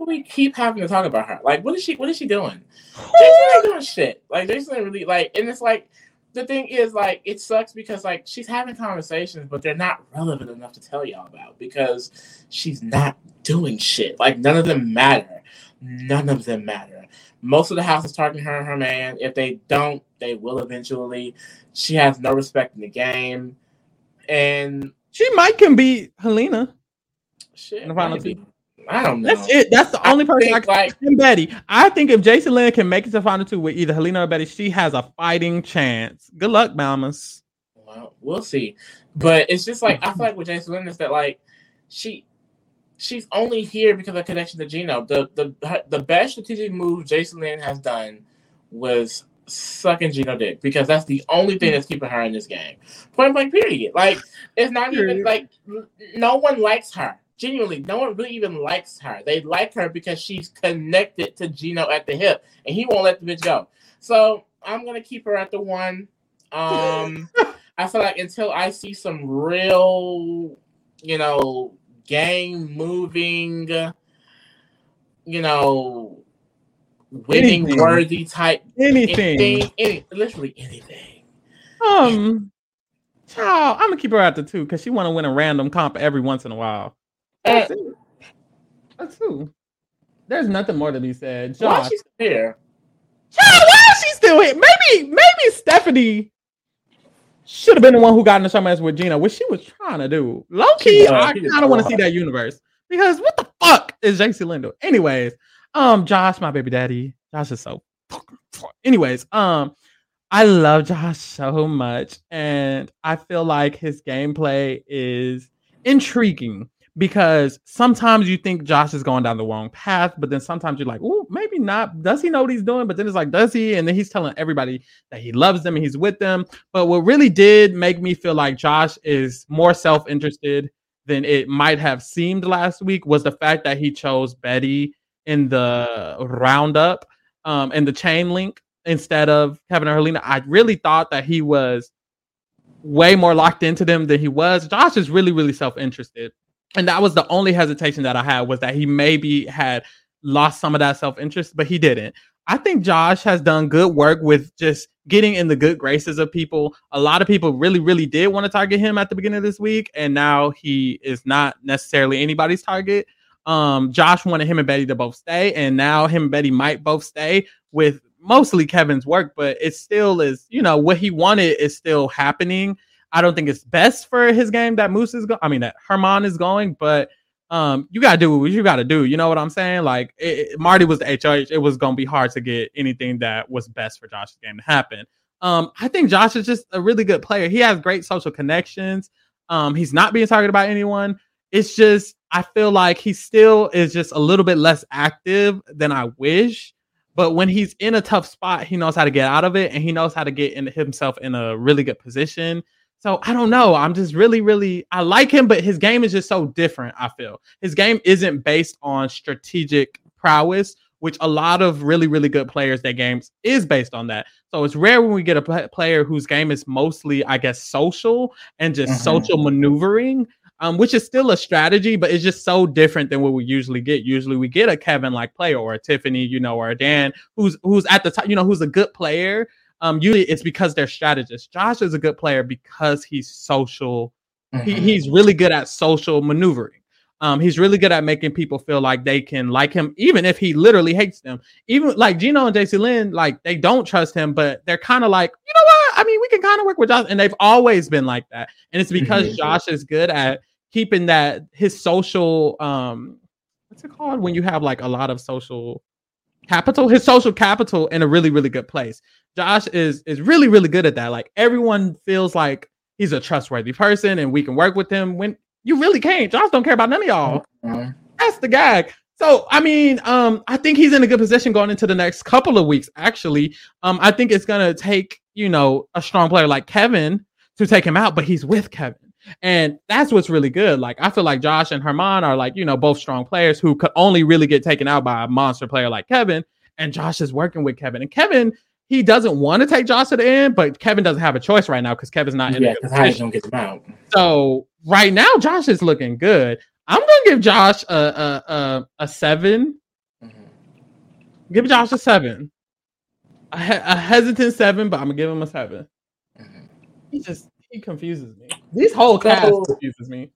we keep having to talk about her. Like, what is she? What is she doing? JC ain't doing shit. Like, JC really like, and it's like the thing is like it sucks because like she's having conversations but they're not relevant enough to tell y'all about because she's not doing shit. Like none of them matter. None of them matter. Most of the house is targeting her and her man. If they don't they will eventually. She has no respect in the game. And she might can beat Haleena. Shit, in the final two I don't know. That's it. That's the only I person I can like and Betty. I think if Jacey-Lynne can make it to final two with either Haleena or Betty, she has a fighting chance. Good luck, Mamas. Well, we'll see. But it's just like I feel like with Jacey-Lynne is that like she she's only here because of connection to Gino. The the the best strategic move Jacey-Lynne has done was sucking Gino dick because that's the only thing that's keeping her in this game. Point blank period. Like it's not even like no one likes her genuinely, no one really even likes her. They like her because she's connected to Gino at the hip, and he won't let the bitch go. So I'm gonna keep her at the one. Um, I feel like until I see some real, you know, game moving, you know, winning worthy type anything, anything any, literally anything. Um. Child, I'm gonna keep her at the two because she want to win a random comp every once in a while. That's it. That's who. There's nothing more to be said. Josh, why is she here? Child, why is she still here? Maybe, maybe Stephanie should have been the one who got in the showmance with Gino, which she was trying to do. Low key, I kind of want to see that universe because what the fuck is JC Lindo? Anyways, um, Josh, my baby daddy, Josh is so. Anyways, um, I love Josh so much, and I feel like his gameplay is intriguing because sometimes you think Josh is going down the wrong path, but then sometimes you're like, oh, maybe not. Does he know what he's doing? But then it's like, does he? And then he's telling everybody that he loves them and he's with them. But what really did make me feel like Josh is more self interested than it might have seemed last week was the fact that he chose Betty in the roundup um, and the chain link instead of Kevin or Haleena. I really thought that he was way more locked into them than he was. Josh is really, really self interested and that was the only hesitation that I had was that he maybe had lost some of that self interest, but he didn't. I think Josh has done good work with just getting in the good graces of people. A lot of people really, really did want to target him at the beginning of this week, and now he is not necessarily anybody's target. Um, Josh wanted him and Betty to both stay, and now him and Betty might both stay with mostly Kevin's work, but it still is, you know, what he wanted is still happening. I don't think it's best for his game that Moose is going. I mean that Hermon is going, but um, you gotta do what you gotta do. You know what I'm saying? Like it, it, Marty was the HOH. It was gonna be hard to get anything that was best for Josh's game to happen. Um, I think Josh is just a really good player. He has great social connections. Um, he's not being targeted by anyone. It's just I feel like he still is just a little bit less active than I wish. But when he's in a tough spot, he knows how to get out of it and he knows how to get in himself in a really good position So I don't know. I'm just really, really I like him, but his game is just so different. I feel his game isn't based on strategic prowess, which a lot of really, really good players, their games is based on that. So it's rare when we get a player whose game is mostly, I guess, social and just mm-hmm. social maneuvering um, which is still a strategy, but it's just so different than what we usually get. Usually we get a Kevin like player or a Tiffany, you know, or a Dan who's who's at the top, you know, who's a good player. Um, usually it's because they're strategists. Josh is a good player because he's social. Mm-hmm. He, he's really good at social maneuvering. Um, he's really good at making people feel like they can like him, even if he literally hates them. Even like Gino and Jacey-Lynne, like they don't trust him, but they're kind of like, you know what? I mean, we can kind of work with Josh, and they've always been like that. And it's because mm-hmm. Josh is good at keeping that his social um, what's it called when you have like a lot of social capital, his social capital in a really really good place. Josh is is really really good at that. Like everyone feels like he's a trustworthy person, and we can work with him when you really can't. Josh don't care about none of y'all. Mm-hmm. That's the gag. So I mean, um, I think he's in a good position going into the next couple of weeks. Actually, um, I think it's gonna take you know a strong player like Kevin to take him out, but he's with Kevin. And that's what's really good. Like I feel like Josh and Hermon are like, you know, both strong players who could only really get taken out by a monster player like Kevin. And Josh is working with Kevin. And Kevin he doesn't want to take Josh to the end, but Kevin doesn't have a choice right now because Kevin's not in yeah, because Hayes don't get them out. So right now, Josh is looking good. I'm gonna give Josh a a a, a 7 mm-hmm. Give Josh a seven. A, a, hesitant seven, but I'm gonna give him a 7 mm-hmm. He just he confuses me. These whole cast so, confuses me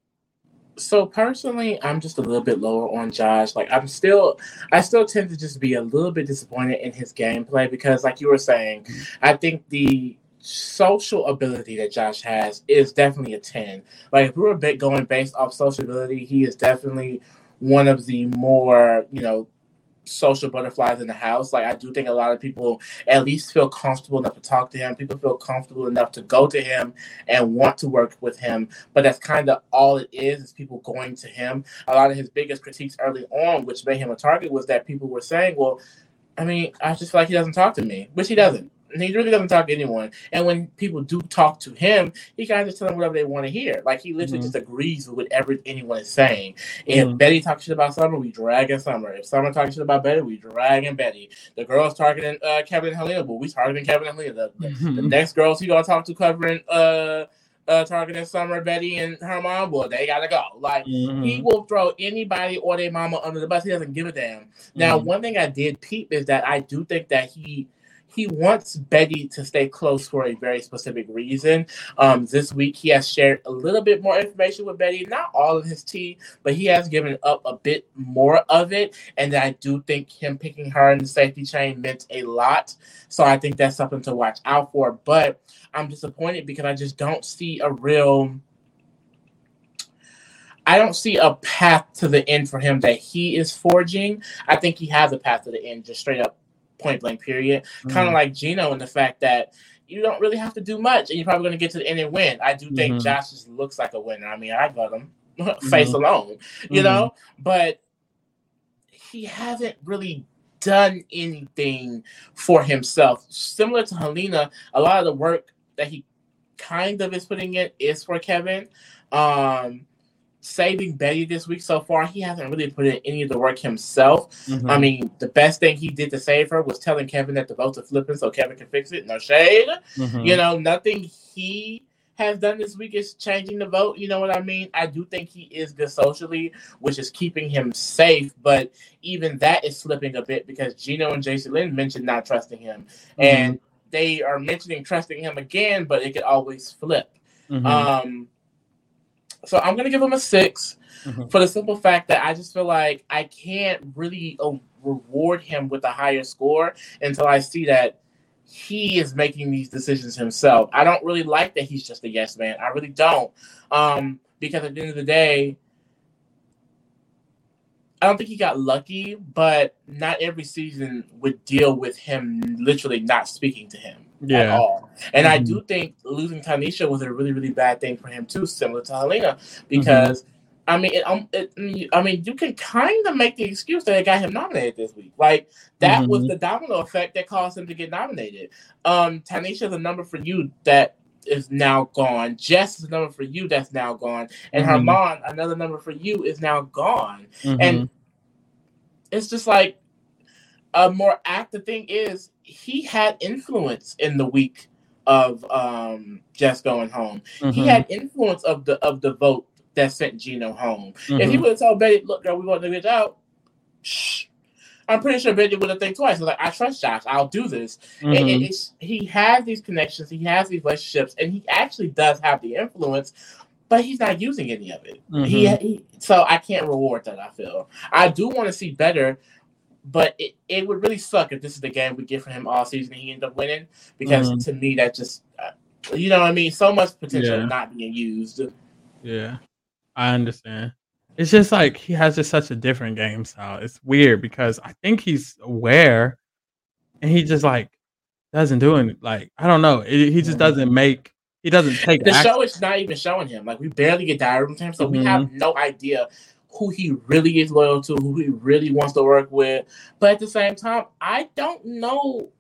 so personally, I'm just a little bit lower on Josh. Like I'm still, I still tend to just be a little bit disappointed in his gameplay because, like you were saying, I think the social ability that Josh has is definitely a ten. Like if we were a bit going based off social ability, he is definitely one of the more you know social butterflies in the house. Like I do think a lot of people at least feel comfortable enough to talk to him. People feel comfortable enough to go to him and want to work with him. But that's kind of all it is, is people going to him. A lot of his biggest critiques early on, which made him a target, was that people were saying, Well, I mean, I just feel like he doesn't talk to me, which he doesn't he really doesn't talk to anyone. And when people do talk to him, he kind of just tell them whatever they want to hear. Like he literally mm-hmm. just agrees with whatever anyone is saying. Mm-hmm. If Betty talks shit about Summer, we drag in Summer. If Summer talks shit about Betty, we drag in Betty. The girls targeting uh, Kevin and Haleena, but we targeting Kevin and Haleena. The, mm-hmm. the next girls he gonna talk to covering uh uh, targeting Summer, Betty, and Hermon, well, they gotta go. Like mm-hmm. he will throw anybody or their mama under the bus. He doesn't give a damn. Now, mm-hmm. one thing I did peep is that I do think that he he wants Betty to stay close for a very specific reason. Um, this week, he has shared a little bit more information with Betty, not all of his tea, but he has given up a bit more of it. And I do think him picking her in the safety chain meant a lot. So I think that's something to watch out for. But I'm disappointed because I just don't see a real. I don't see a path to the end for him that he is forging. I think he has a path to the end, just straight up point blank period. Mm-hmm. Kind of like Gino in the fact that you don't really have to do much and you're probably going to get to the end and win. I do think mm-hmm. Josh just looks like a winner. I mean, I got him face mm-hmm. alone, you know, mm-hmm. but he hasn't really done anything for himself. Similar to Haleena, a lot of the work that he kind of is putting in is for Kevin. Um, saving Betty this week so far, he hasn't really put in any of the work himself. Mm-hmm. I mean, the best thing he did to save her was telling Kevin that the votes are flipping so Kevin can fix it. No shade. Mm-hmm. You know, nothing he has done this week is changing the vote. You know what I mean? I do think he is good socially, which is keeping him safe, but even that is slipping a bit because Gino and Jacey-Lynne mentioned not trusting him. Mm-hmm. And they are mentioning trusting him again, but it could always flip. Mm-hmm. Um, so I'm gonna give him a 6 mm-hmm. for the simple fact that I just feel like I can't really uh, reward him with a higher score until I see that he is making these decisions himself. I don't really like that he's just a yes man. I really don't, um, because at the end of the day, I don't think he got lucky, but not every season would deal with him literally not speaking to him yeah. at all. And mm-hmm. I do think losing Tanisha was a really, really bad thing for him too, similar to Haleena, because. Mm-hmm. I mean, it, um, it, I mean, you can kind of make the excuse that it got him nominated this week. Like that mm-hmm. was the domino effect that caused him to get nominated. Um, Tanisha is a number for you that is now gone. Jess is a number for you that's now gone, and Mhm. Hermon, another number for you, is now gone. And it's just like a more active thing is he had influence in the week of um Jess going home. He Mhm. had influence of the of the vote that sent Gino home. If he Mhm. would have told Betty, look, girl, we want to get out, shh, I'm pretty sure Betty would have think twice. Like, I trust Josh, I'll do this. And Mhm. it's, he has these connections, he has these relationships, and he actually does have the influence, but he's not using any of it. He, Mhm. he so I can't reward that. I feel I do want to see better, but it, it would really suck if this is the game we get from him all season and he ends up winning because Mhm. to me that just uh, you know what I mean. So much potential Yeah. not being used. Yeah, I understand. It's just like he has just such a different game style. It's weird because I think he's aware, and he just like doesn't do it. Like I don't know. It, he just doesn't make. He doesn't take The action. show is not even showing him. Like we barely get diary from him, so we Mhm. have no idea who he really is loyal to, who he really wants to work with. But at the same time, I don't know.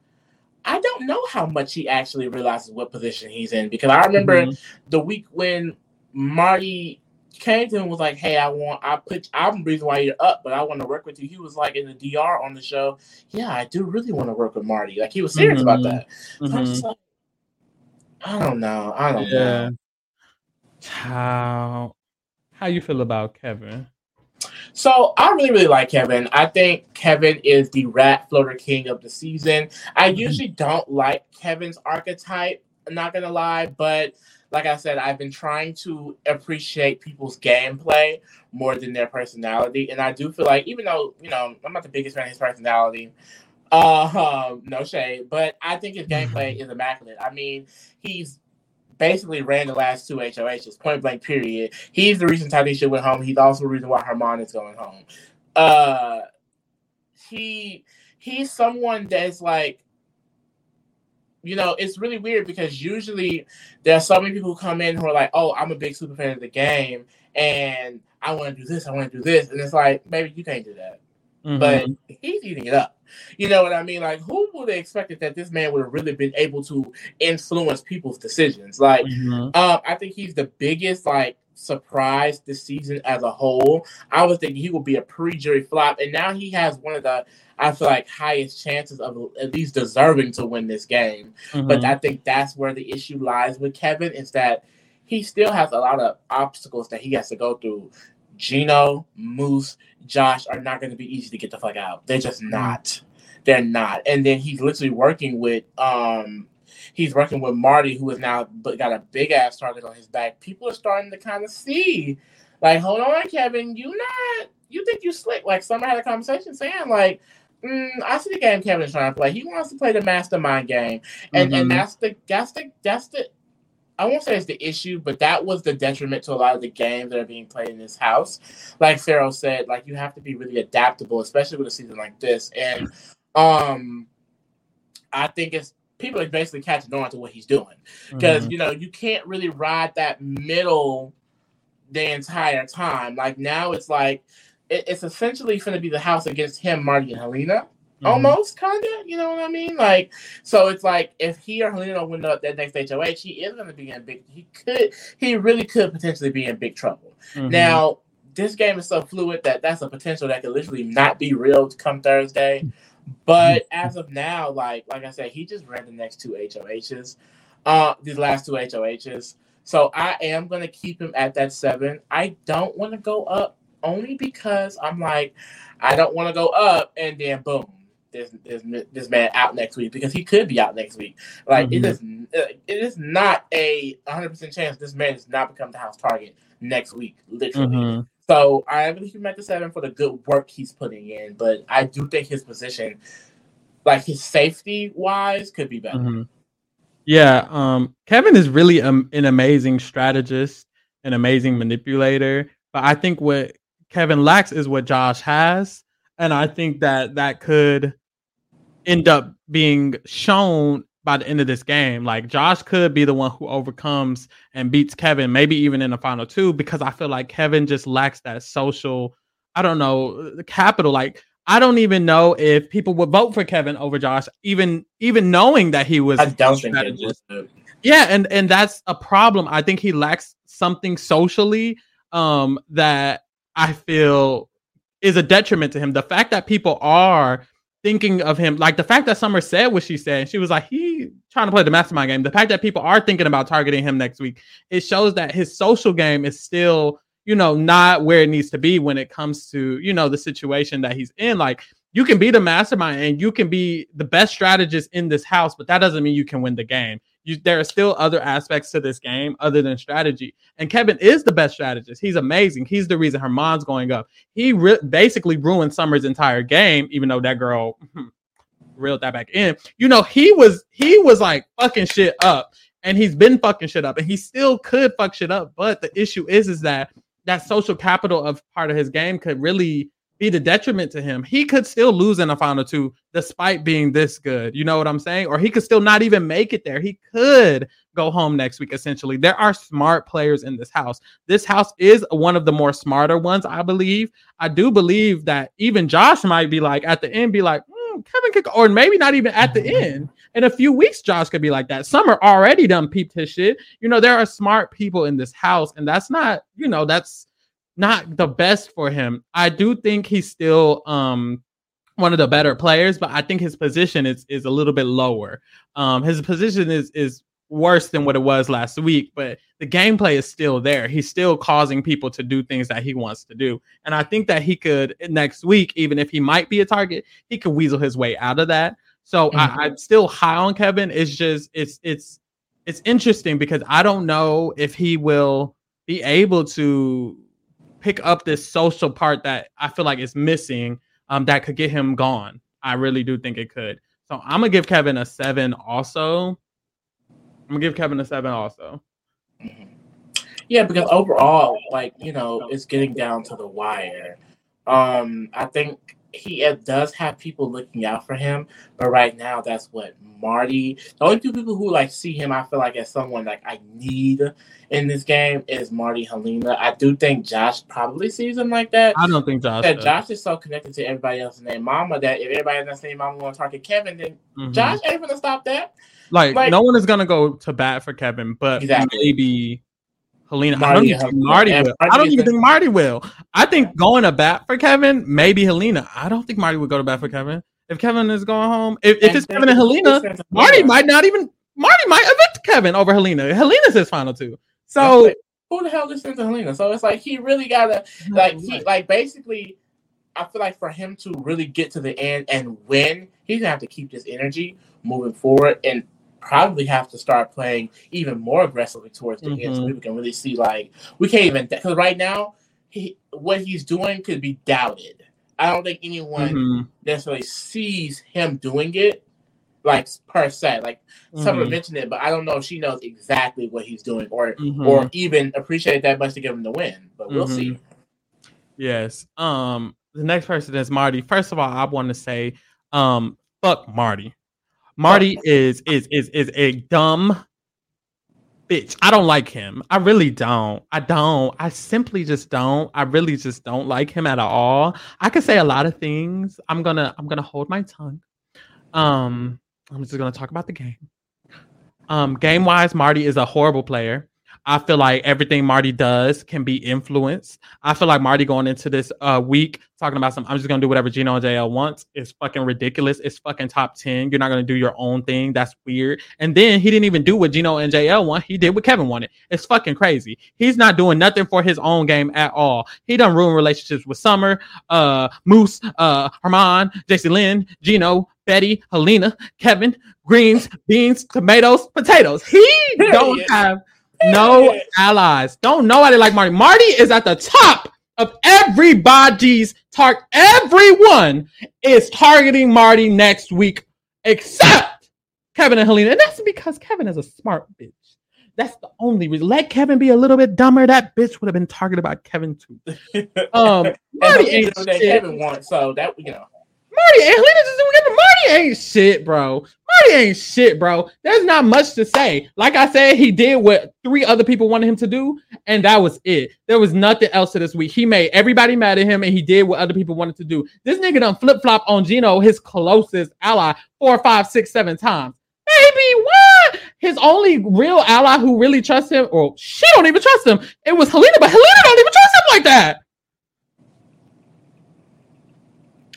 I don't know how much he actually realizes what position he's in because I remember Mhm. the week when Marty came to him and was like, "Hey, I want I put I'm the reason why you're up, but I want to work with you." He was like in the DR on the show. Yeah, I do really want to work with Marty. Like he was serious about Mhm. that. Mhm. just like, I don't know. I don't Yeah. know. How how you feel about Kevin? So I really, really like Kevin. I think Kevin is the rat floater king of the season. I Mhm. usually don't like Kevin's archetype, I'm not gonna lie, but like I said, I've been trying to appreciate people's gameplay more than their personality. And I do feel like even though, you know, I'm not the biggest fan of his personality, uh no shade, but I think his gameplay is immaculate. I mean, he's basically ran the last two HOHs, point blank period. He's the reason Tanisha went home. He's also the reason why Hermon is going home. Uh he he's someone that's like you know, it's really weird because usually there are so many people who come in who are like, "Oh, I'm a big super fan of the game, and I want to do this, I want to do this," and it's like, maybe you can't do that but Mhm. he's eating it up. You know what I mean? Like, who would have expected that this man would have really been able to influence people's decisions? Like, Mhm. um, I think he's the biggest like surprise this season as a whole. I was thinking he would be a pre-jury flop, and now he has one of the I feel like highest chances of at least deserving to win this game. But Mhm. I think that's where the issue lies with Kevin is that he still has a lot of obstacles that he has to go through. Gino, Moose, Josh are not going to be easy to get the fuck out. They're just not. They're not. And then he's literally working with um he's working with Marty, who has now got a big ass target on his back. People are starting to kind of see, like, hold on, Kevin, you not you think you slick? Like, someone had a conversation saying, like, mm, I see the game Kevin's trying to play. He wants to play the mastermind game, and Mhm. and that's the that's the that's the I won't say it's the issue, but that was the detriment to a lot of the games that are being played in this house. Like Pharaoh said, like you have to be really adaptable, especially with a season like this. And um I think it's people are basically catching on to what he's doing. Because Mhm. you know, you can't really ride that middle the entire time. Like now it's like it, it's essentially gonna be the house against him, Marty and Haleena Mhm. almost kind of you know what i mean? Like so it's like if he or Haleena win up that next hoh he is going to be in big he could he really could potentially be in big trouble. Mhm. now this game is so fluid that that's a potential that could literally not be real to come thursday. But as of now like like i said he just ran the next two hohs uh these last two hohs so i am going to keep him at that seven. I don't want to go up only because i'm like I don't want to go up and then boom, this this this man out next week because he could be out next week. Like it Mhm. is it is not a 100 percent chance this man does not become the house target next week, literally. Mhm. So I am going to keep him at the seven for the good work he's putting in, but I do think his position, like his safety wise, could be better. Mhm. Yeah, um, Kevin is really um, an amazing strategist, an amazing manipulator. But I think what Kevin lacks is what Josh has, and I think that that could end up being shown by the end of this game. Like Josh could be the one who overcomes and beats Kevin, maybe even in the final two, because I feel like Kevin just lacks that social. I don't know the capital. Like I don't even know if people would vote for Kevin over Josh, even even knowing that he was. I don't think strategist. Yeah, and and that's a problem. I think he lacks something socially um that I feel is a detriment to him. The fact that people are thinking of him, like the fact that Summer said what she said, she was like, he trying to play the mastermind game. The fact that people are thinking about targeting him next week, it shows that his social game is still, you know, not where it needs to be when it comes to, you know, the situation that he's in. Like you can be the mastermind and you can be the best strategist in this house, but that doesn't mean you can win the game. You, there are still other aspects to this game other than strategy. And Kevin is the best strategist. He's amazing. He's the reason her Hermon's going up. He re- basically ruined Summer's entire game, even though that girl hmm, reeled that back in. You know, he was he was like fucking shit up, and he's been fucking shit up, and he still could fuck shit up. But the issue is, is that that social capital of part of his game could really be the detriment to him. He could still lose in the final two despite being this good. You know what I'm saying? Or he could still not even make it there. He could go home next week, essentially. There are smart players in this house. This house is one of the more smarter ones, I believe. I do believe that even Josh might be like at the end, be like, mm, Kevin could, or maybe not even at the end. In a few weeks, Josh could be like that. Summer already done peeped his shit. You know, there are smart people in this house, and that's not, you know, that's not the best for him. I do think he's still um one of the better players, but I think his position is is a little bit lower. Um his position is is worse than what it was last week, but the gameplay is still there. He's still causing people to do things that he wants to do. And I think that he could next week, even if he might be a target, he could weasel his way out of that. So mm-hmm. I, I'm still high on Kevin. It's just it's it's it's interesting because I don't know if he will be able to pick up this social part that I feel like is missing um, that could get him gone. I really do think it could. So I'm gonna give Kevin a seven also. I'm gonna give Kevin a seven also. Yeah, because overall, like, you know, it's getting down to the wire. Um, I think he does have people looking out for him, but right now that's what Marty. The only two people who like see him, I feel like as someone like I need in this game is Marty Haleena. I do think Josh probably sees him like that. I don't think Josh. That does. Josh is so connected to everybody else's name, Mama. That if everybody in that name Mama want to target Kevin, then mm-hmm. Josh ain't gonna stop that. Like, like, no one is gonna go to bat for Kevin, but exactly. maybe Haleena. Marty, I don't even uh, think Marty will. I don't even think Marty will. I think going to bat for Kevin, maybe Haleena. I don't think Marty would go to bat for Kevin. If Kevin is going home, if, if it's Kevin and Haleena, Marty might not even Marty might evict Kevin over Haleena. Haleena's his final two. So like, who the hell listens to Haleena? So it's like he really gotta like he like basically I feel like for him to really get to the end and win, he's gonna have to keep this energy moving forward and probably have to start playing even more aggressively towards the mm-hmm. end so we can really see like we can't even because right now he what he's doing could be doubted. I don't think anyone mm-hmm. necessarily sees him doing it like per se. Like mm-hmm. someone mentioned it, but I don't know if she knows exactly what he's doing or mm-hmm. or even appreciate that much to give him the win. But we'll see. Mm-hmm. Yes. Um the next person is Marty. First of all, I want to say um fuck Marty. Marty is is is is a dumb bitch. I don't like him. I really don't. I don't. I simply just don't. I really just don't like him at all. I could say a lot of things. I'm gonna I'm gonna hold my tongue. Um, I'm just gonna talk about the game. Um, game wise, Marty is a horrible player. I feel like everything Marty does can be influenced. I feel like Marty going into this uh, week talking about some, I'm just gonna do whatever Gino and JL wants is fucking ridiculous. It's fucking top 10. You're not gonna do your own thing. That's weird. And then he didn't even do what Gino and JL want. He did what Kevin wanted. It's fucking crazy. He's not doing nothing for his own game at all. He done ruin relationships with Summer, uh, Moose, uh, Hermon, JC Lynn, Gino, Betty, Haleena, Kevin, greens, beans, tomatoes, potatoes. He don't have no allies. Don't nobody like Marty. Marty is at the top of everybody's target. Everyone is targeting Marty next week, except Kevin and Haleena. And that's because Kevin is a smart bitch. That's the only reason. Let Kevin be a little bit dumber. That bitch would have been targeted by Kevin too. Um, Marty ain't shit. Kevin wants, so that you know. Marty Haleena just doing Marty ain't shit, bro. Marty ain't shit, bro. There's not much to say. Like I said, he did what three other people wanted him to do, and that was it. There was nothing else to this week. He made everybody mad at him, and he did what other people wanted to do. This nigga done flip flop on Gino, his closest ally, four, five, six, seven times. Baby, what? his only real ally who really trusts him, or she don't even trust him, it was Haleena, but Haleena don't even trust him like that.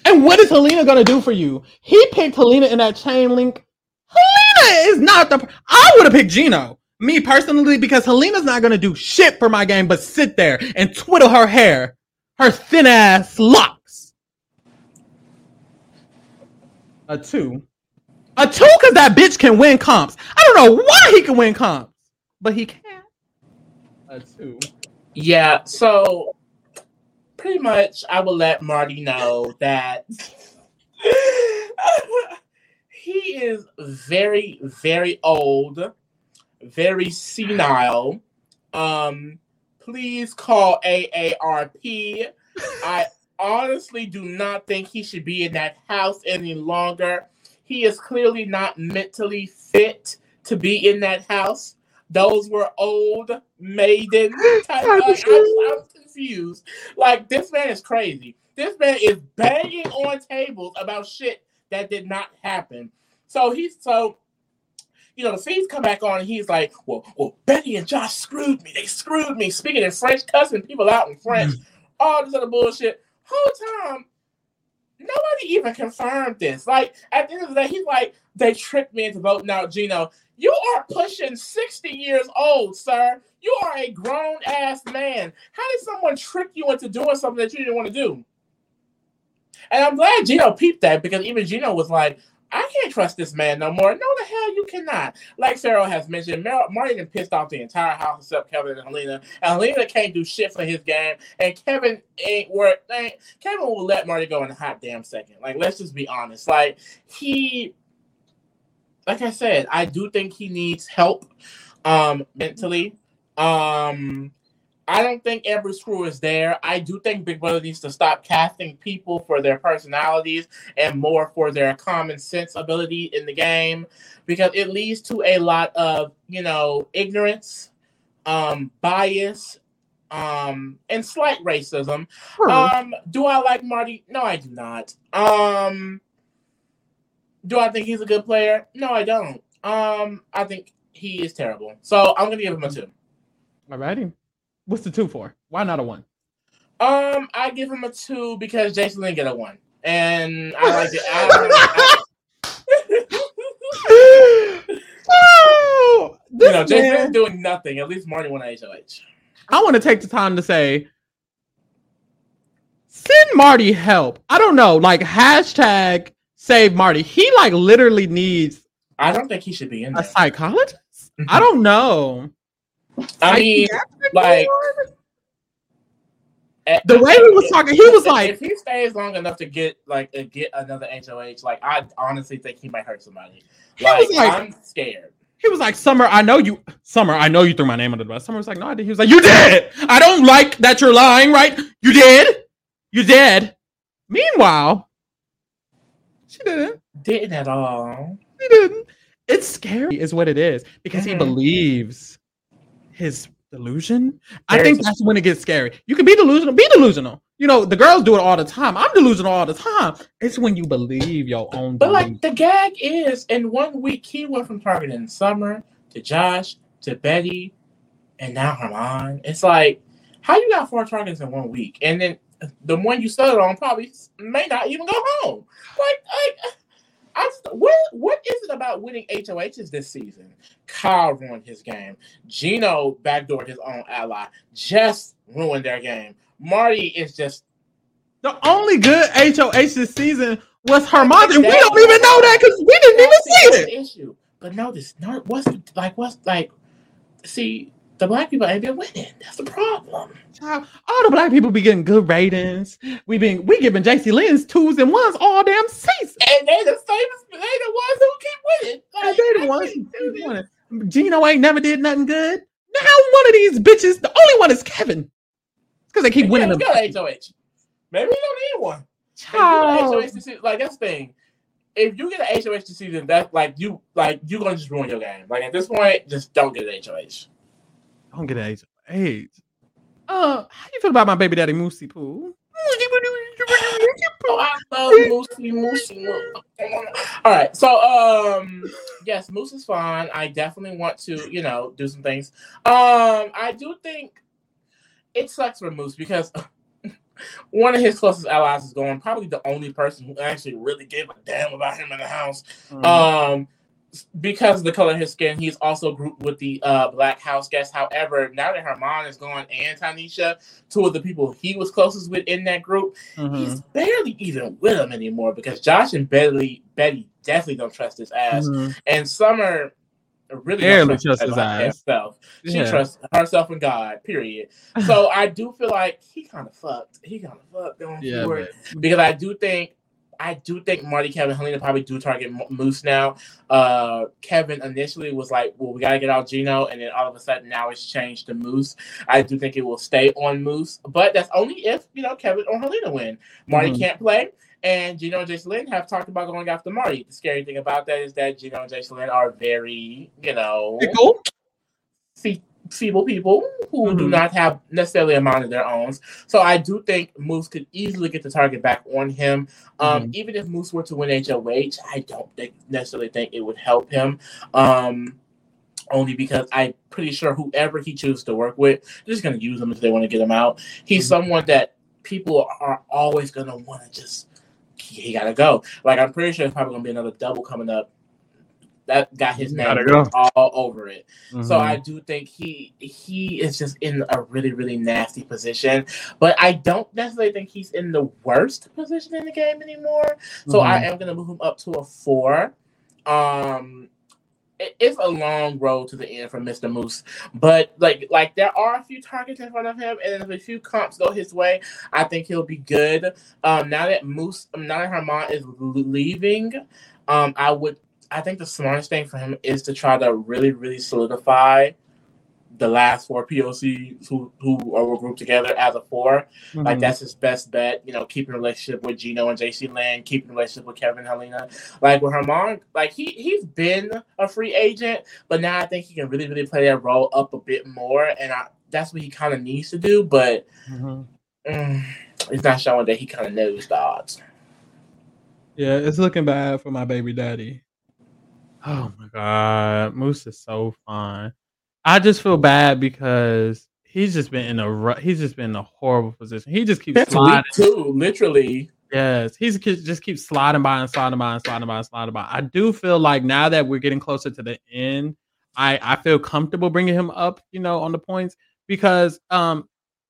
And what is Haleena gonna do for you? He picked Haleena in that chain link. Haleena is not the. I would have picked Gino, me personally, because Haleena's not gonna do shit for my game, but sit there and twiddle her hair, her thin ass locks. A two. A two because that bitch can win comps. I don't know why he can win comps, but he can. A two. Yeah, so pretty much I will let Marty know that he is very, very old, very senile. Um, please call AARP. I honestly do not think he should be in that house any longer. He is clearly not mentally fit to be in that house. Those were old maiden type. Like, sure. Confused. Like this man is crazy. This man is banging on tables about shit that did not happen. So he's so you know, the feeds come back on and he's like, Well, well, Betty and Josh screwed me. They screwed me. Speaking in French, cussing people out in French, mm. all this other bullshit. Whole time, nobody even confirmed this. Like at the end of the day, he's like, they tricked me into voting out Gino. You are pushing 60 years old, sir. You are a grown ass man. How did someone trick you into doing something that you didn't want to do? And I'm glad Gino peeped that because even Gino was like, I can't trust this man no more. No, the hell you cannot. Like Sarah has mentioned, Mar- Marty done pissed off the entire house except Kevin and Haleena. And Haleena can't do shit for his game. And Kevin ain't worth. Kevin will let Marty go in a hot damn second. Like, let's just be honest. Like, he, like I said, I do think he needs help um mentally. Um I don't think every screw is there. I do think Big Brother needs to stop casting people for their personalities and more for their common sense ability in the game because it leads to a lot of, you know, ignorance, um, bias, um, and slight racism. Um, do I like Marty? No, I do not. Um, do I think he's a good player? No, I don't. Um, I think he is terrible. So I'm gonna give him a two. Alrighty. What's the two for? Why not a one? Um, I give him a two because Jason didn't get a one, and I like it. I, oh, you this know, Jason man- is doing nothing. At least Marty won HOH. I want to take the time to say, send Marty help. I don't know, like hashtag save Marty. He like literally needs I don't think he should be in a there. psychologist. I don't know. I mean, like- ward? eh, the way he was talking, he was if- like, if he stays long enough to get like get another HOH, like I honestly think he might hurt somebody. He was Like, like- I'm scared. he was like, Summer, I know you, Summer, I know you threw my name under the bus. Summer was like, no, I did. He was like, you did. I don't like that you're lying, right? You did. You did. Meanwhile, she didn't. Didn't at all. He didn't. It's scary, is what it is, because he Mhm. believes his delusion. I There's think a- that's when it gets scary. You can be delusional, be delusional. You know, the girls do it all the time. I'm delusional all the time. It's when you believe your own. But like the gag is, in one week he went from targeting Summer to Josh to Betty, and now Hermon. It's like, how you got four targets in one week, and then the one you settled on probably may not even go home. Like, like I what what is it about winning HOHs this season? Kyle ruined his game. Gino backdoored his own ally. Just ruined their game. Marty is just the only good HOH this season was Hermon, and we don't even know that because we didn't even see it. issue. But no, notice, no, what's like, what's like? See, the black people ain't been winning. That's the problem. Child, all the black people be getting good ratings. We been we giving Jacey-Lynne's twos and ones all damn season. And they the same. They the ones who keep winning. Like, they the ones who keep winning. Gino ain't never did nothing good. Now one of these bitches, the only one is Kevin. Because they keep winning them. HOH. Maybe we don't need one. If you get an Child. This season, like that's the thing. If you get an HOH this season, that's like you like you're gonna just ruin your game. Like at this point, just don't get an HOH. Don't get age. Age. Uh, how you feel about my baby daddy Moosey Pooh? Oh, I love Moosey, Moosey. All right, so um, yes, Moose is fine. I definitely want to, you know, do some things. Um, I do think it sucks for Moose because one of his closest allies is gone. Probably the only person who actually really gave a damn about him in the house. Mm. Um, because of the color of his skin, he's also grouped with the uh, Black House guests. However, now that Hermon is gone and Tanisha, two of the people he was closest with in that group, Mhm. he's barely even with them anymore because Josh and Betty, Betty definitely don't trust his ass. Mhm. And Summer really Barely don't trust trusts his ass. herself. She Yeah. trusts herself and God, period. So I do feel like he kind of fucked. He kind of fucked going Yeah, forward because I do think I do think Marty, Kevin, Haleena probably do target Moose now. Uh, Kevin initially was like, "Well, we gotta get out Gino," and then all of a sudden now it's changed to Moose. I do think it will stay on Moose, but that's only if you know Kevin or Haleena win. Marty Mhm. can't play. And Gino and Jacey-Lynne have talked about going after Marty. The scary thing about that is that Gino and Jacey-Lynne are very, you know, Cool. fe- feeble people who do Mhm. not have necessarily a mind of their own. So I do think Moose could easily get the target back on him. Um, Mhm. Even if Moose were to win HOH, I don't think necessarily think it would help him. Um, only because I'm pretty sure whoever he chooses to work with, they're just going to use him if they want to get him out. He's Mhm. someone that people are always going to want to just, he, he got to go. Like, I'm pretty sure it's probably going to be another double coming up. That got his name go. all over it. So Mhm. I do think he he is just in a really really nasty position, but I don't necessarily think he's in the worst position in the game anymore. So I Mhm. am gonna move him up to a four. Um, it- it's a long road to the end for Mr. Moose, but like like there are a few targets in front of him, and if a few comps go his way, I think he'll be good. Um, now that Moose, now that Hermon is leaving, um, I would I think the smartest thing for him is to try to really, really solidify the last four POCs who who are grouped together as a 4 Like Mhm. that's his best bet. You know, keeping relationship with Gino and Jacey-Lynne, keeping relationship with Kevin Haleena. Like with Hermon, like he he's been a free agent, but now I think he can really, really play that role up a bit more, and I, that's what he kind of needs to do. But Mhm. mm, it's not showing that he kind of knows the odds. Yeah, it's looking bad for my baby daddy. Oh my god, Moose is so fun. I just feel bad because he's just been in a he's just been in a horrible position. He just keeps That's sliding. two, literally. Yes, he's just keeps sliding by and sliding by and sliding by and sliding by. I do feel like now that we're getting closer to the end, I I feel comfortable bringing him up, you know, on the points because um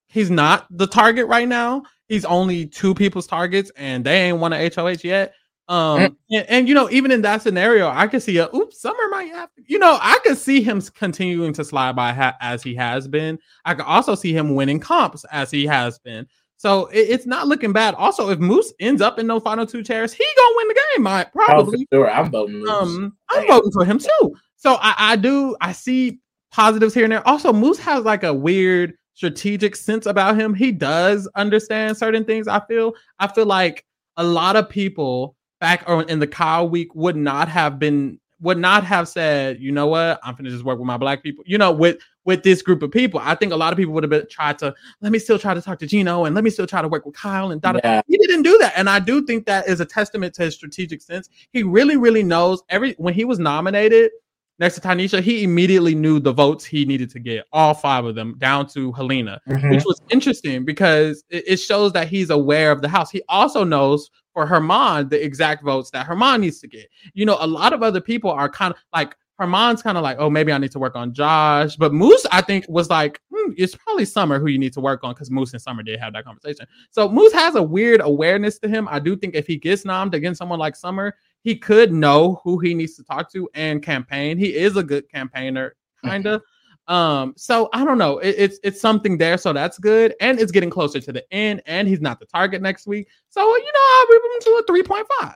he's not the target right now. He's only two people's targets, and they ain't won a HOH yet. Um, and, and, you know, even in that scenario, I could see a oops, Summer might have, you know, I could see him continuing to slide by ha- as he has been. I could also see him winning comps as he has been. So it, it's not looking bad. Also, if Moose ends up in no final two chairs, he gonna win the game. I Oh, probably. sure. I'm voting Moose. Um, I'm voting for him too. So I, I do. I see positives here and there. Also, Moose has like a weird strategic sense about him. He does understand certain things. I feel. I feel like a lot of people back or in the Kyle week would not have been would not have said, you know what, I'm gonna just work with my black people. You know, with with this group of people, I think a lot of people would have been tried to let me still try to talk to Gino and let me still try to work with Kyle and da. Yeah. He didn't do that, and I do think that is a testament to his strategic sense. He really, really knows every when he was nominated next to Tanisha, he immediately knew the votes he needed to get, all five of them, down to Haleena Mhm. which was interesting because it, it shows that he's aware of the house. He also knows for Hermon the exact votes that Hermon needs to get. You know, a lot of other people are kind of like Hermon's kind of like, oh, maybe I need to work on Josh. But Moose, I think, was like, hmm, it's probably Summer who you need to work on because Moose and Summer did have that conversation. So Moose has a weird awareness to him. I do think if he gets nommed against someone like Summer, he could know who he needs to talk to and campaign. He is a good campaigner, kind of. Um, so I don't know. It, it's it's something there, so that's good, and it's getting closer to the end, and he's not the target next week. So you know, I'll give him to a three point five.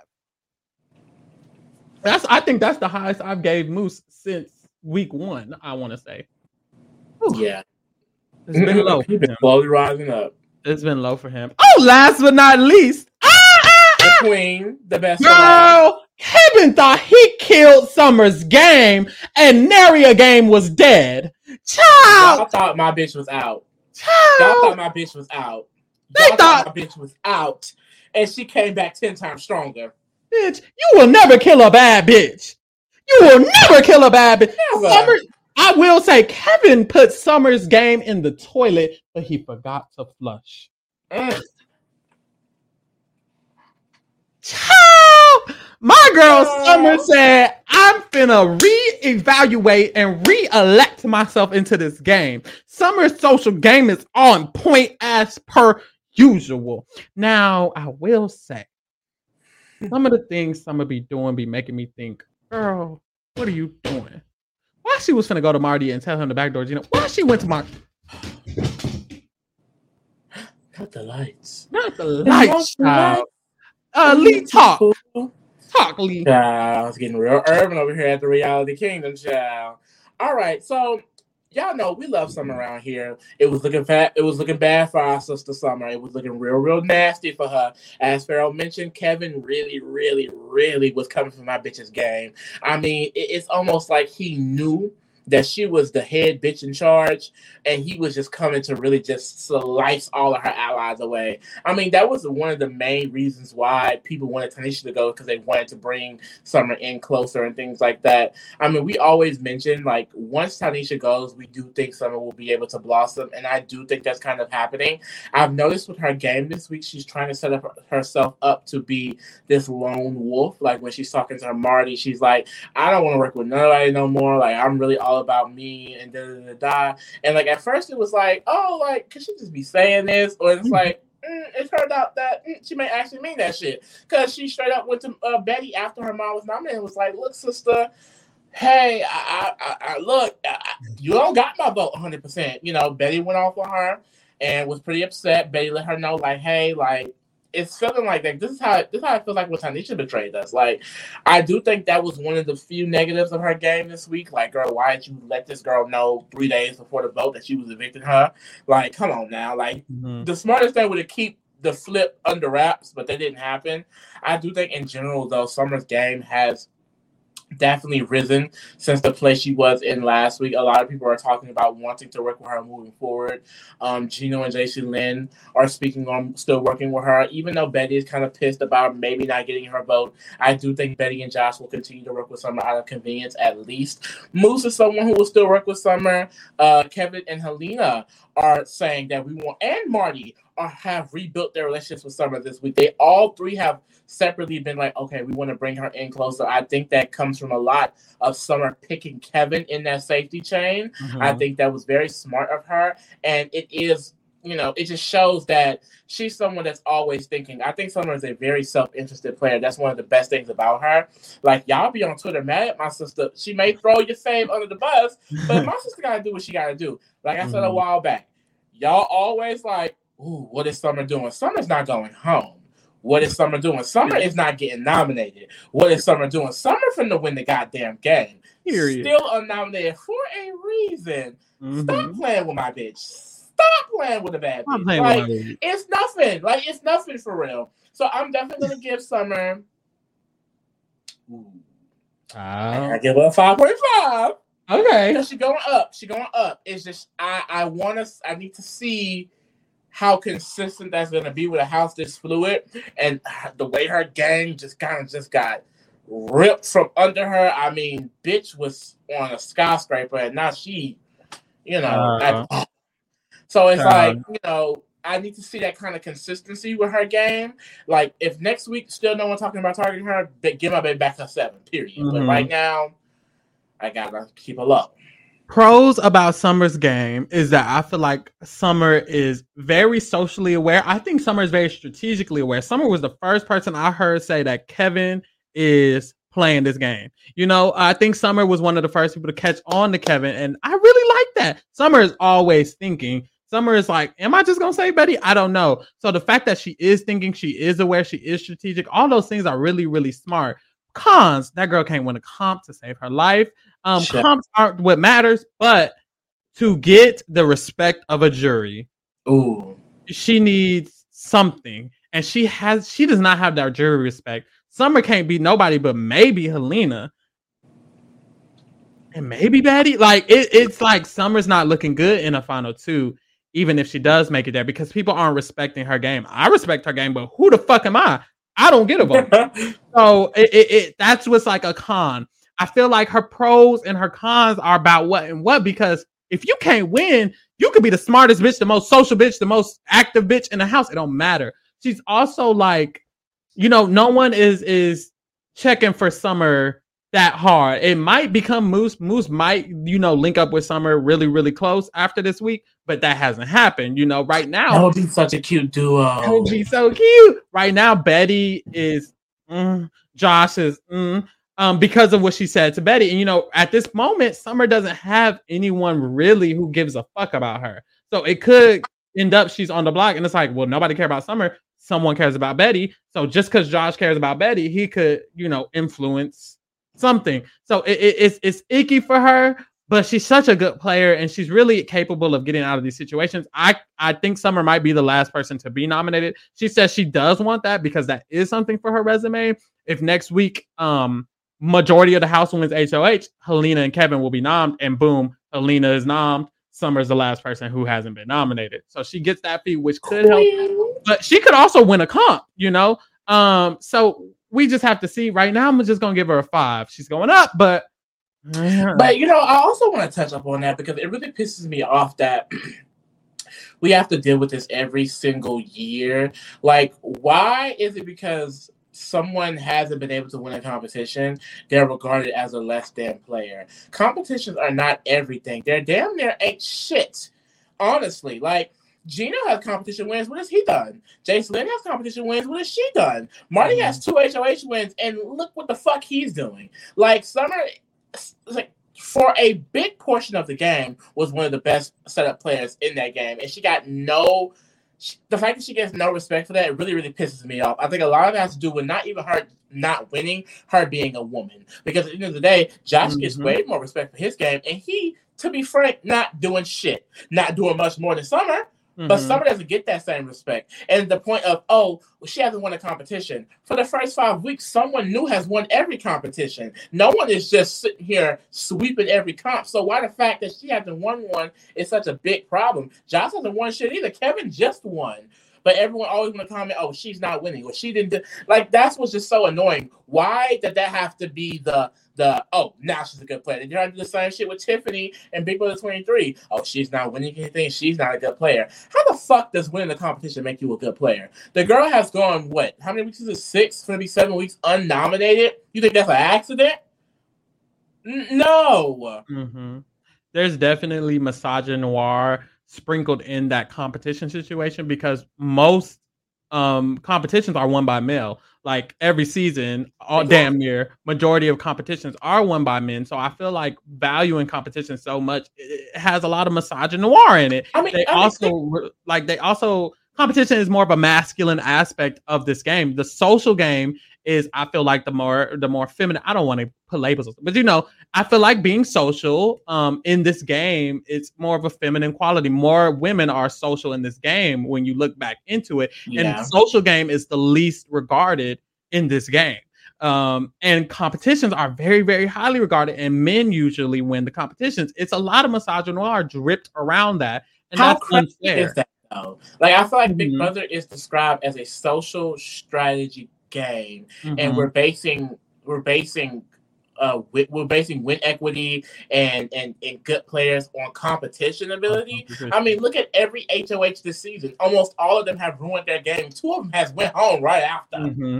That's I think that's the highest I've gave Moose since week one. I want to say. Whew, Yeah. it's been low. He's been slowly rising up. It's been low for him. Oh, last but not least, ah, ah, The ah, queen, the best. for last. girl, Kevin thought he killed Summer's game, and Naria game was dead. Y'all Child, thought my bitch was out. Y'all thought my bitch was out. They Y'all thought- thought my bitch was out, and she came back ten times stronger. Bitch, you will never kill a bad bitch. You will never kill a bad bitch. Never. Summer, I will say Kevin put Summer's game in the toilet, but he forgot to flush. Mm. Child, my girl Oh. Summer said, I'm finna reevaluate and re-elect myself into this game. Summer's social game is on point as per usual. Now, I will say, some of the things Summer be doing be making me think, girl, what are you doing? Why she was finna go to Marty and tell him the back door, you know, why she went to Marty? Cut the lights. Not the lights, child. Uh, Lee, talk. Talk, Lee. I was getting real urban over here at the Reality Kingdom, child. All right, so y'all know we love Summer around here. It was looking fat. It was looking bad for our sister Summer. It was looking real, real nasty for her. As Farrell mentioned, Kevin really, really, really was coming for my bitch's game. I mean, it- it's almost like he knew that she was the head bitch in charge, and he was just coming to really just slice all of her allies away. I mean, that was one of the main reasons why people wanted Tanisha to go because they wanted to bring Summer in closer and things like that. I mean, we always mention like once Tanisha goes, we do think Summer will be able to blossom, and I do think that's kind of happening. I've noticed with her game this week, she's trying to set up herself up to be this lone wolf. Like when she's talking to her Marty, she's like, "I don't want to work with nobody no more. Like I'm really all about me and da da da da." And like at first, it was like, "Oh, like could she just be saying this?" Or it's like. Mm, it turned out that mm, she may actually mean that shit because she straight up went to uh, Betty after her mom was nominated and was like, "Look, sister, hey, I, I, I, look, I, I- you don't got my vote 100." percent You know, Betty went off on her and was pretty upset. Betty let her know, like, "Hey, like." It's feeling like that. This is how this is how I feel like when Tanisha betrayed us. Like, I do think that was one of the few negatives of her game this week. Like, girl, why did you let this girl know three days before the vote that she was evicting her? Like, come on now. Like, Mhm. the smartest thing would have keep the flip under wraps, but that didn't happen. I do think in general though, Summer's game has definitely risen since the place she was in last week. A lot of people are talking about wanting to work with her moving forward. Um, Gino and Jacey-Lynne are speaking on still working with her, even though Betty is kind of pissed about maybe not getting her vote. I do think Betty and Josh will continue to work with Summer out of convenience at least. Moose is someone who will still work with Summer. Uh, Kevin and Haleena are saying that we want, and Marty are, have rebuilt their relationships with Summer this week. They all three have separately been like, okay, we want to bring her in closer. I think that comes from a lot of Summer picking Kevin in that safety chain. I Mhm. think that was very smart of her, and it is. You know, it just shows that she's someone that's always thinking. I think Summer is a very self-interested player. That's one of the best things about her. Like y'all be on Twitter mad at my sister. She may throw your fame under the bus, but my sister gotta do what she gotta do. Like I said a Mhm. while back, y'all always like, "Ooh, what is Summer doing? Summer's not going home. What is Summer doing? Summer is not getting nominated. What is Summer doing? Summer finna win the goddamn game. Period. Still unnominated for a reason. Mhm. Stop playing with my bitch. Stop playing with a bad bitch. Like, it's nothing. Like it's nothing for real. So I'm definitely gonna give Summer. Ooh, I give her a five point five. okay. Because she going up. She going up. It's just I I want to. I need to see how consistent that's going to be with a house this fluid and the way her game just kind of just got ripped from under her. I mean, bitch was on a skyscraper and now she, you know. Uh, like- so it's uh, like you know. I need to see that kind of consistency with her game. Like, if next week still no one talking about targeting her, give my baby back her seven. Period. But Mhm. right now, I gotta keep her low. pros about Summer's game is that I feel like Summer is very socially aware. I think Summer is very strategically aware. Summer was the first person I heard say that Kevin is playing this game. You know, I think Summer was one of the first people to catch on to Kevin, and I really like that. Summer is always thinking. Summer is like, am I just gonna say Betty? I don't know. So the fact that she is thinking, she is aware, she is strategic, all those things are really, really smart. Cons, that girl can't win a comp to save her life. Um, Sure. comps aren't what matters, but to get the respect of a jury, Ooh. she needs something, and she has. She does not have that jury respect. Summer can't be nobody, but maybe Haleena, and maybe Betty. Like it, it's like Summer's not looking good in a final two. Even if she does make it there, because people aren't respecting her game. I respect her game, but who the fuck am I? I don't get a vote. so it, it, it, that's what's like a con. I feel like her pros and her cons are about what and what because if you can't win, you could be the smartest bitch, the most social bitch, the most active bitch in the house. It don't matter. She's also like, you know, no one is is checking for Summer that hard. It might become Moose. Moose might, you know, link up with Summer really, really close after this week, but that hasn't happened. You know, right now that would be such a cute duo. That would be so cute. Right now, Betty is mm, Josh is mm, um because of what she said to Betty. And you know, at this moment, Summer doesn't have anyone really who gives a fuck about her. So it could end up she's on the block, and it's like, well, nobody care about Summer. Someone cares about Betty. So just because Josh cares about Betty, he could, you know, influence something. So it, it, it's it's icky for her, but she's such a good player and she's really capable of getting out of these situations. I I think Summer might be the last person to be nominated. She says she does want that because that is something for her resume. If next week um majority of the house wins HOH, Haleena and Kevin will be nommed, and boom, Haleena is nommed. Summer's the last person who hasn't been nominated. So she gets that fee, which could help. But she could also win a comp, you know? Um, so we just have to see. Right now, I'm just gonna give her a five. She's going up, but but you know, I also want to touch up on that because it really pisses me off that we have to deal with this every single year. Like, why is it because someone hasn't been able to win a competition, they're regarded as a less than player. Competitions are not everything. They're damn near ain't shit. Honestly, like Gino has competition wins. What has he done? Jacey-Lynne has competition wins. What has she done? Marty mm-hmm. has two HOH wins, and look what the fuck he's doing. Like Summer, like for a big portion of the game, was one of the best setup players in that game, and she got no the fact that she gets no respect for that really, really pisses me off. I think a lot of that has to do with not even her not winning, her being a woman. Because at the end of the day, Josh mm-hmm. gets way more respect for his game, and he, to be frank, not doing shit, not doing much more than Summer. Mm-hmm. But Summer doesn't get that same respect. And the point of, oh, well, she hasn't won a competition. For the first five weeks, someone new has won every competition. No one is just sitting here sweeping every comp. So why the fact that she hasn't won one is such a big problem? Josh hasn't won shit either. Kevin just won but everyone always want to comment, "Oh, she's not winning," or "She didn't." Do-. Like that's what's just so annoying. Why did that have to be the the oh now she's a good player? They trying to do the same shit with Tiffany and Big Brother Twenty Three. Oh, she's not winning anything. She's not a good player. How the fuck does winning the competition make you a good player? The girl has gone what? How many weeks is it? Six? Maybe seven weeks unnominated. You think that's an accident? N- no. Mm-hmm. There's definitely misogynoir sprinkled in that competition situation because most um competitions are won by male. Like every season all damn near majority of competitions are won by men. So i feel like valuing competition so much it has a lot of misogynoir in it. I mean, they I mean, also like they also competition is more of a masculine aspect of this game. The social game is I feel like the more the more feminine. I don't want to put labels, but you know, I feel like being social um, in this game it's more of a feminine quality. More women are social in this game when you look back into it, yeah. and social game is the least regarded in this game. Um, and competitions are very, very highly regarded, and men usually win the competitions. It's a lot of misogynoir dripped around that, and How that's unfair. Is that, though? Like I feel like mm-hmm. Big Brother is described as a social strategy game, mm-hmm. and we're basing we're basing uh, we're basing win equity and, and and good players on competition ability. I mean, look at every HOH this season. Almost all of them have ruined their game. Two of them has went home right after. Mm-hmm.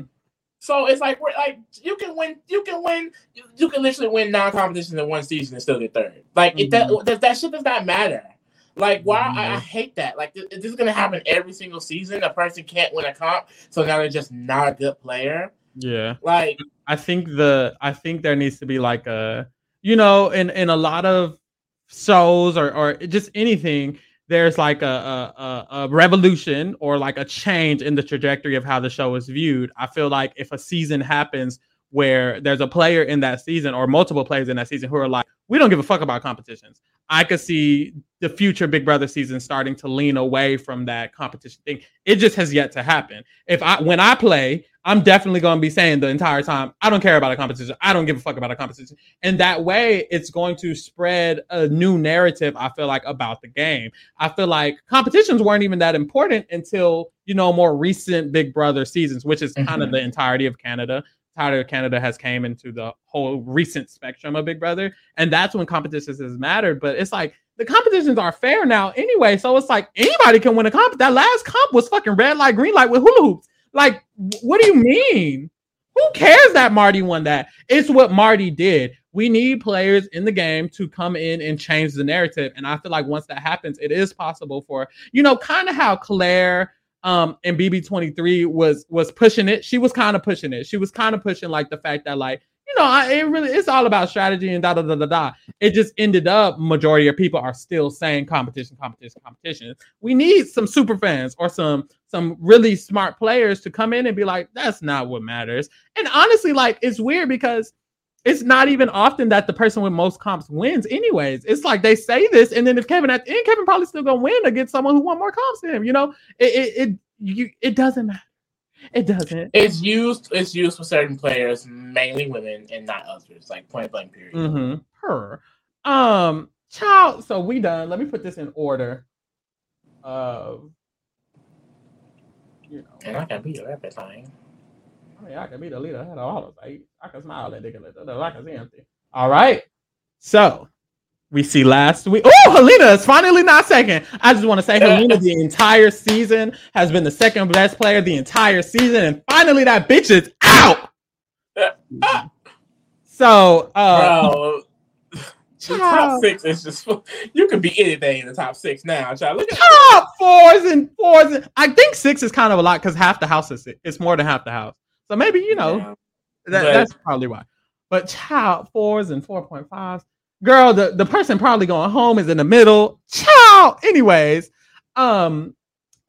So it's like we're like you can win, you can win, you, you can literally win non competition in one season and still get third. Like mm-hmm. it, that, that that shit does not matter. Like, why? Mm-hmm. I, I, hate that. Like, this, this is gonna happen every single season. A person can't win a comp, so now they're just not a good player. Yeah. Like, I think the I think there needs to be like a, you know, in in a lot of shows or or just anything, there's like a, a, a revolution or like a change in the trajectory of how the show is viewed. I feel like if a season happens where there's a player in that season or multiple players in that season who are like, we don't give a fuck about competitions. I could see the future Big Brother season starting to lean away from that competition thing. It just has yet to happen. If I when I play, I'm definitely going to be saying the entire time, I don't care about a competition. I don't give a fuck about a competition. And that way, it's going to spread a new narrative, I feel like, about the game. I feel like competitions weren't even that important until, you know, more recent Big Brother seasons, which is kind of mm-hmm. the entirety of Canada. Of Canada has came into the whole recent spectrum of Big Brother. And that's when competitions has mattered. But it's like, the competitions are fair now anyway. So it's like anybody can win a comp. That last comp was fucking red light, green light with hula hoops. Like, what do you mean? Who cares that Marty won that? It's what Marty did. We need players in the game to come in and change the narrative. And I feel like once that happens, it is possible for, you know, kind of how Claire um and BB23 was was pushing it. She was kind of pushing it. She was kind of pushing like the fact that like, you know, I, it really it's all about strategy and da da da da da. It just ended up majority of people are still saying competition, competition, competition. We need some super fans or some some really smart players to come in and be like, that's not what matters. And honestly, like it's weird because it's not even often that the person with most comps wins, anyways. It's like they say this, and then if Kevin at the end, Kevin probably still gonna win against someone who won more comps than him. You know, it it it, you, it doesn't matter. It doesn't. It's used. It's used for certain players, mainly women, and not others. Like point blank. Period. Mm-hmm. Her. Um, child. So we done. Let me put this in order. Of you know, And I can beat her every time. I mean, I can be the leader. I had all those. I, I can smile at nigga. like, I can see empty. All right. So we see last week. Oh, Haleena is finally not second. I just want to say Haleena the entire season has been the second best player the entire season, and finally that bitch is out. So, uh, Bro, the top six is just. You could be anything in the top six now. Child, look at top fours and fours. And, I think six is kind of a lot because half the house is. It's more than half the house. So maybe you know. Yeah. That, But- that's probably why. But child fours and four point fives. Girl, the, the person probably going home is in the middle. Child. Anyways, um,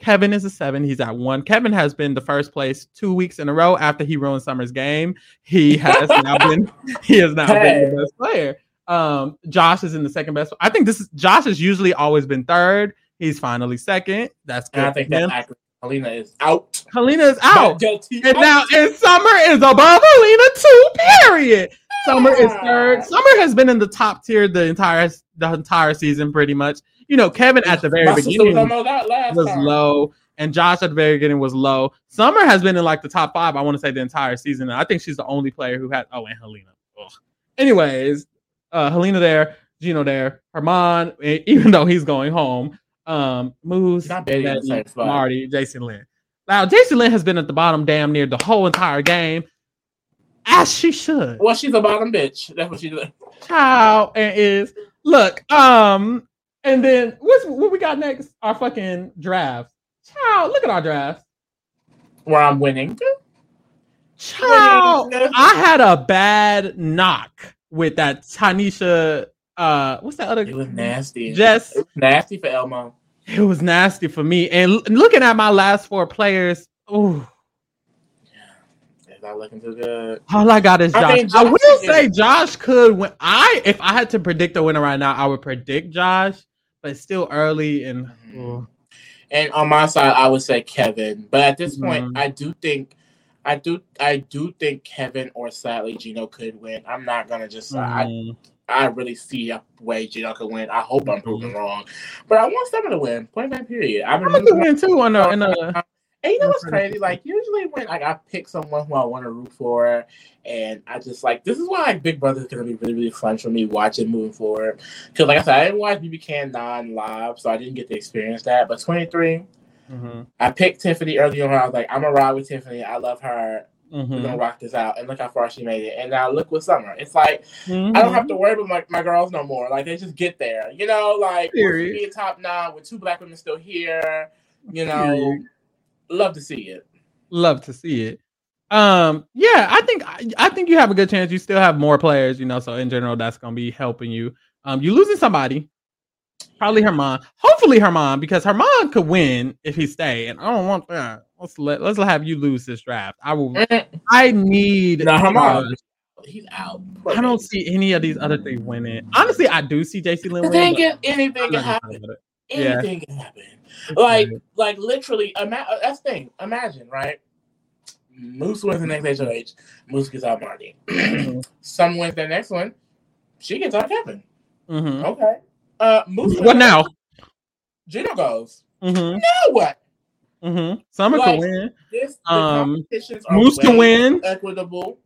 Kevin is a seven. He's at one. Kevin has been the first place two weeks in a row after he ruined Summer's game. He has now been he has now been the best player. Um, Josh is in the second best. I think this is Josh has usually always been third. He's finally second. That's good. And I think for him. that accurate. Haleena is out. Haleena is out. And now, and Summer is above Haleena too. Period. Summer is third. Summer has been in the top tier the entire the entire season, pretty much. You know, Kevin at the very My was beginning last was low, and Josh at the very beginning was low. Summer has been in like the top five. I want to say the entire season. And I think she's the only player who had. Oh, and Haleena. Ugh. Anyways, uh, Haleena there, Gino there, Hermon. Even though he's going home, um, Moose, Not Betty Betty. Marty, Jacey-Lynne. Now, Jacey-Lynne has been at the bottom damn near the whole entire game, as she should. Well, she's a bottom bitch. That's what she did. Child and is look, um, and then what's what we got next? Our fucking drafts. Child, look at our drafts. Where I'm winning. Child, I had a bad knock with that Tanisha. Uh, what's that other? It was nasty. just It was nasty for Elmo. It was nasty for me. And l- looking at my last four players, ooh, It's not looking too good. all I got is I Josh. I, Josh will is- say Josh could win. I if I had to predict a winner right now, I would predict Josh, but it's still early and ooh. And on my side, I would say Kevin. But at this Mhm. point, I do think, I do, I do think Kevin or sadly Gino could win. I'm not gonna just. I, Mm. I really see a way Gino could win. I hope I'm proven Mhm. wrong, but I want Summer to win. Point blank. Period. I've I'm gonna win too on a, in a And you know what's crazy? Like usually when like I pick someone who I want to root for, and I just like this is why like Big Brother is gonna be really really fun for me watching moving forward. Because like I said, I didn't watch BB Can non live, so I didn't get to experience that. But 23, Mhm. I picked Tiffany early on. I was like, I'm gonna ride with Tiffany. I love her. We're Mhm. gonna rock this out. And look how far she made it. And now look with Summer. It's like I don't have to worry about my, my girls no more. Like they just get there. You know, like be a top nine with two black women still here. You know, Period. love to see it. love to see it. Um, yeah, I think I, I think you have a good chance. You still have more players, you know. So in general, that's gonna be helping you. Um, you losing somebody, probably Hermon. Hopefully Hermon, because Hermon could win if he stay. And I don't want that. Let's let let's have you lose this draft. I will. I need. No, Hermon, uh, he's out. I don't see any of these other three winning. Honestly, I do see Jacey-Lynne The win. thing is, anything I'm can not gonna happen. talk about it. Yeah. Anything can happen. Like, weird. like literally, ima- uh, that's the thing. Imagine, right? Moose wins the next HOH. Moose gets out Marty. Mhm. Some wins the next one. She gets out Kevin. Mhm. Okay. Uh, Moose. What now? Gino goes. Mhm. Now what? Mhm. Summer Like, can win. This the Um, competitions are Moose can win. equitable.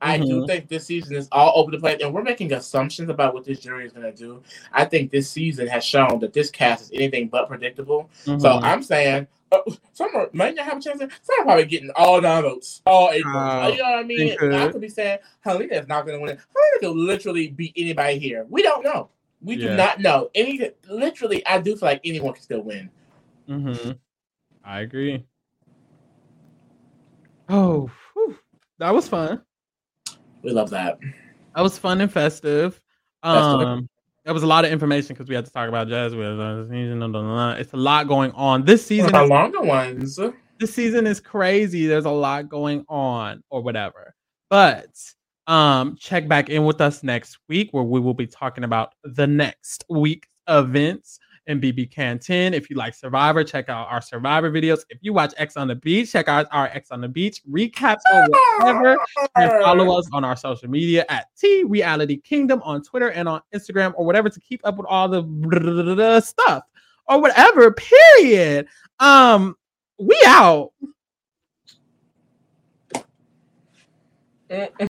I do Mhm. think this season is all over the place, and we're making assumptions about what this jury is going to do. I think this season has shown that this cast is anything but predictable. So Mhm. I'm saying, uh, Summer might not have a chance. Summer probably getting all nine votes, all eight Uh. You know what I mean? I could be saying Haleena is not going to win it. Haleena could literally beat anybody here. We don't know. We do not know. Any literally, I do feel like anyone can still win. Mhm. I agree. Oh, whew. that was fun. We love that. That was fun and festive. Festive. Um, that was a lot of information because we had to talk about jazz with uh. It's a lot going on. This season, the is, longer ones. this season is crazy. There's a lot going on, or whatever. But um, check back in with us next week where we will be talking about the next week's events in BBCAN10. If you like Survivor, check out our Survivor videos. If you watch Ex on the Beach, check out our Ex on the Beach recaps or whatever. and follow us on our social media at T Reality Kingdom on Twitter and on Instagram or whatever to keep up with all the stuff or whatever. Period. Um, we out. Mm,